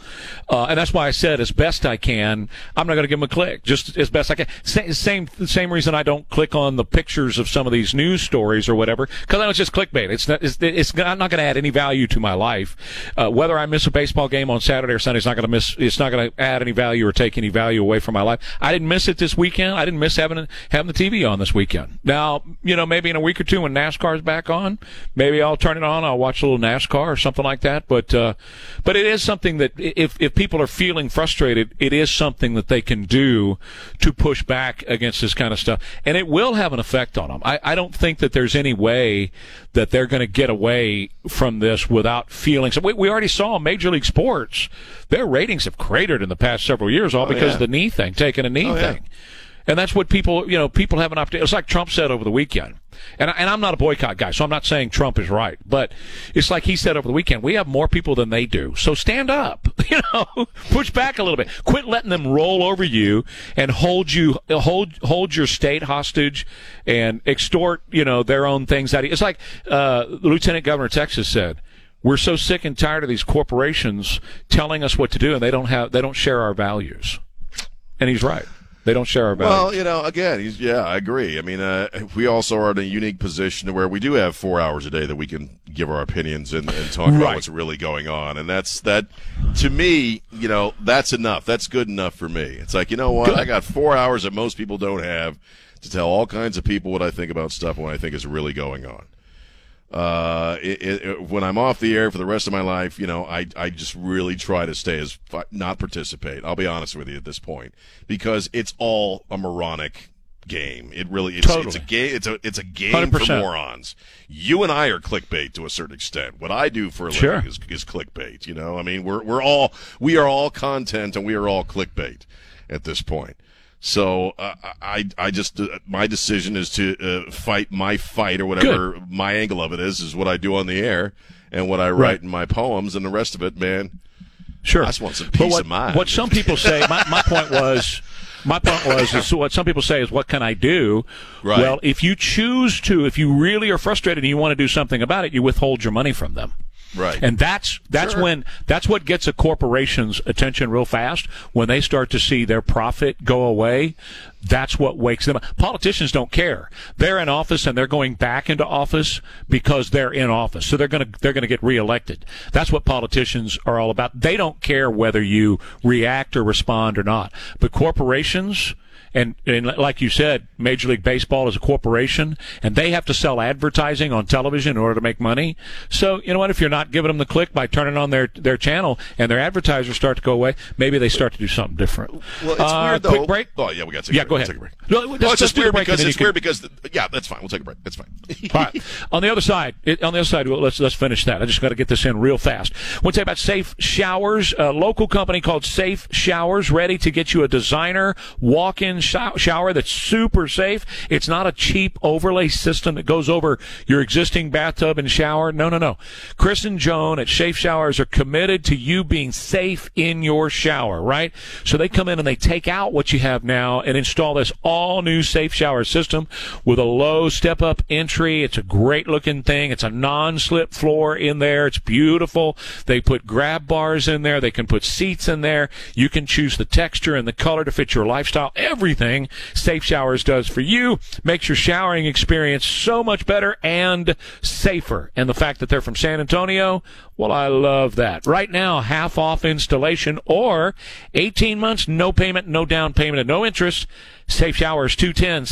D: uh, and that's why I said as best I can. I'm not going to give them a click, just as best I can. Same same same reason I don't click on the pictures of some of these news stories or whatever because I it's just clickbait. It's not it's, it's I'm not going to add any value to my life. Uh, whether I miss a baseball game on Saturday or Sunday is not going to miss. It's not going to add any value or take any value away from my life. I didn't miss it this weekend. I didn't miss having having the TV on this weekend. Now, you know, maybe in a week or two when NASCAR's back on, maybe I'll turn it on. I'll watch a little NASCAR or something like that. But uh, but it is something that if if people are feeling frustrated, it is something that they can do to push back against this kind of stuff, and it will have an effect on them. I, I don't think that there's any way that they're going to get away from this without feeling. So we, we already saw Major League Sports; their ratings have cratered in the past several years, all
E: Oh,
D: because
E: yeah.
D: of the knee thing, taking a knee
E: Oh, yeah.
D: thing. And that's what people, you know, people have an opportunity. It's like Trump said over the weekend. And, I- and I'm not a boycott guy, so I'm not saying Trump is right. But it's like he said over the weekend, we have more people than they do. So stand up, [laughs] you know, push back a little bit. Quit letting them roll over you and hold you, hold, hold your state hostage and extort, you know, their own things out of. It's like, uh, Lieutenant Governor of Texas said, we're so sick and tired of these corporations telling us what to do and they don't have, they don't share our values. And he's right. They don't share our values.
E: Well, you know, again, he's, yeah, I agree. I mean, uh, we also are in a unique position where we do have four hours a day that we can give our opinions and, and talk about what's really going on, and that's that. To me, you know, that's enough. That's good enough for me. It's like, you know what?
D: Good.
E: I got four hours that most people don't have to tell all kinds of people what I think about stuff what I think is really going on. Uh, it, it, when I'm off the air for the rest of my life, you know, I, I just really try to stay as not participate. I'll be honest with you at this point because it's all a moronic game. It really it's, it's a game. It's a it's a game for
D: 100%.
E: morons. You and I are clickbait to a certain extent. What I do for a
D: Sure.
E: living is, is clickbait. You know, I mean, we're we're all we are all content and we are all clickbait at this point. So uh, I I just uh, my decision is to uh, fight my fight or whatever my angle of it is is what I do on the air and what I write
D: Right.
E: in my poems and the rest of it, man.
D: Sure.
E: I just want some peace
D: what,
E: of mind.
D: What some people say, my, my point was, my point was, is what some people say is, what can I do?
E: Right.
D: Well, if you choose to, if you really are frustrated and you want to do something about it, you withhold your money from them.
E: Right.
D: And that's that's
E: Sure.
D: when that's what gets a corporation's attention real fast when they start to see their profit go away. That's what wakes them up. Politicians don't care. They're in office and they're going back into office because they're in office. So they're going to they're going to get reelected. That's what politicians are all about. They don't care whether you react or respond or not. But corporations and, and like you said, Major League Baseball is a corporation, and they have to sell advertising on television in order to make money. So you know what? If you're not giving them the click by turning on their their channel, and their advertisers start to go away, maybe they start to do something different.
E: Well, it's
D: Uh,
E: weird though.
D: Quick break.
E: Oh yeah, we got to
D: Yeah,
E: break.
D: go
E: We'll
D: ahead.
E: Take a break.
D: No,
E: Well, it's just weird
D: break
E: because it's weird because the, yeah, that's fine. We'll take a break. That's fine. [laughs]
D: All right. On the other side, it, on the other side, well, let's let's finish that. I just got to get this in real fast. Want to say about Safe Showers, a local company called Safe Showers, ready to get you a designer walk-in walk-in shower that's super safe. It's not a cheap overlay system that goes over your existing bathtub and shower. No, no, no. Chris and Joan at Safe Showers are committed to you being safe in your shower, right? So they come in and they take out what you have now and install this all new Safe Shower system with a low step up entry. It's a great looking thing. It's a non slip floor in there. It's beautiful. They put grab bars in there. They can put seats in there. You can choose the texture and the color to fit your lifestyle. Everything Safe Showers does for you makes your showering experience so much better and safer. And the fact that they're from San Antonio, well, I love that. Right now, half off installation or 18 months, no payment, no down payment, and no interest. Safe Showers 210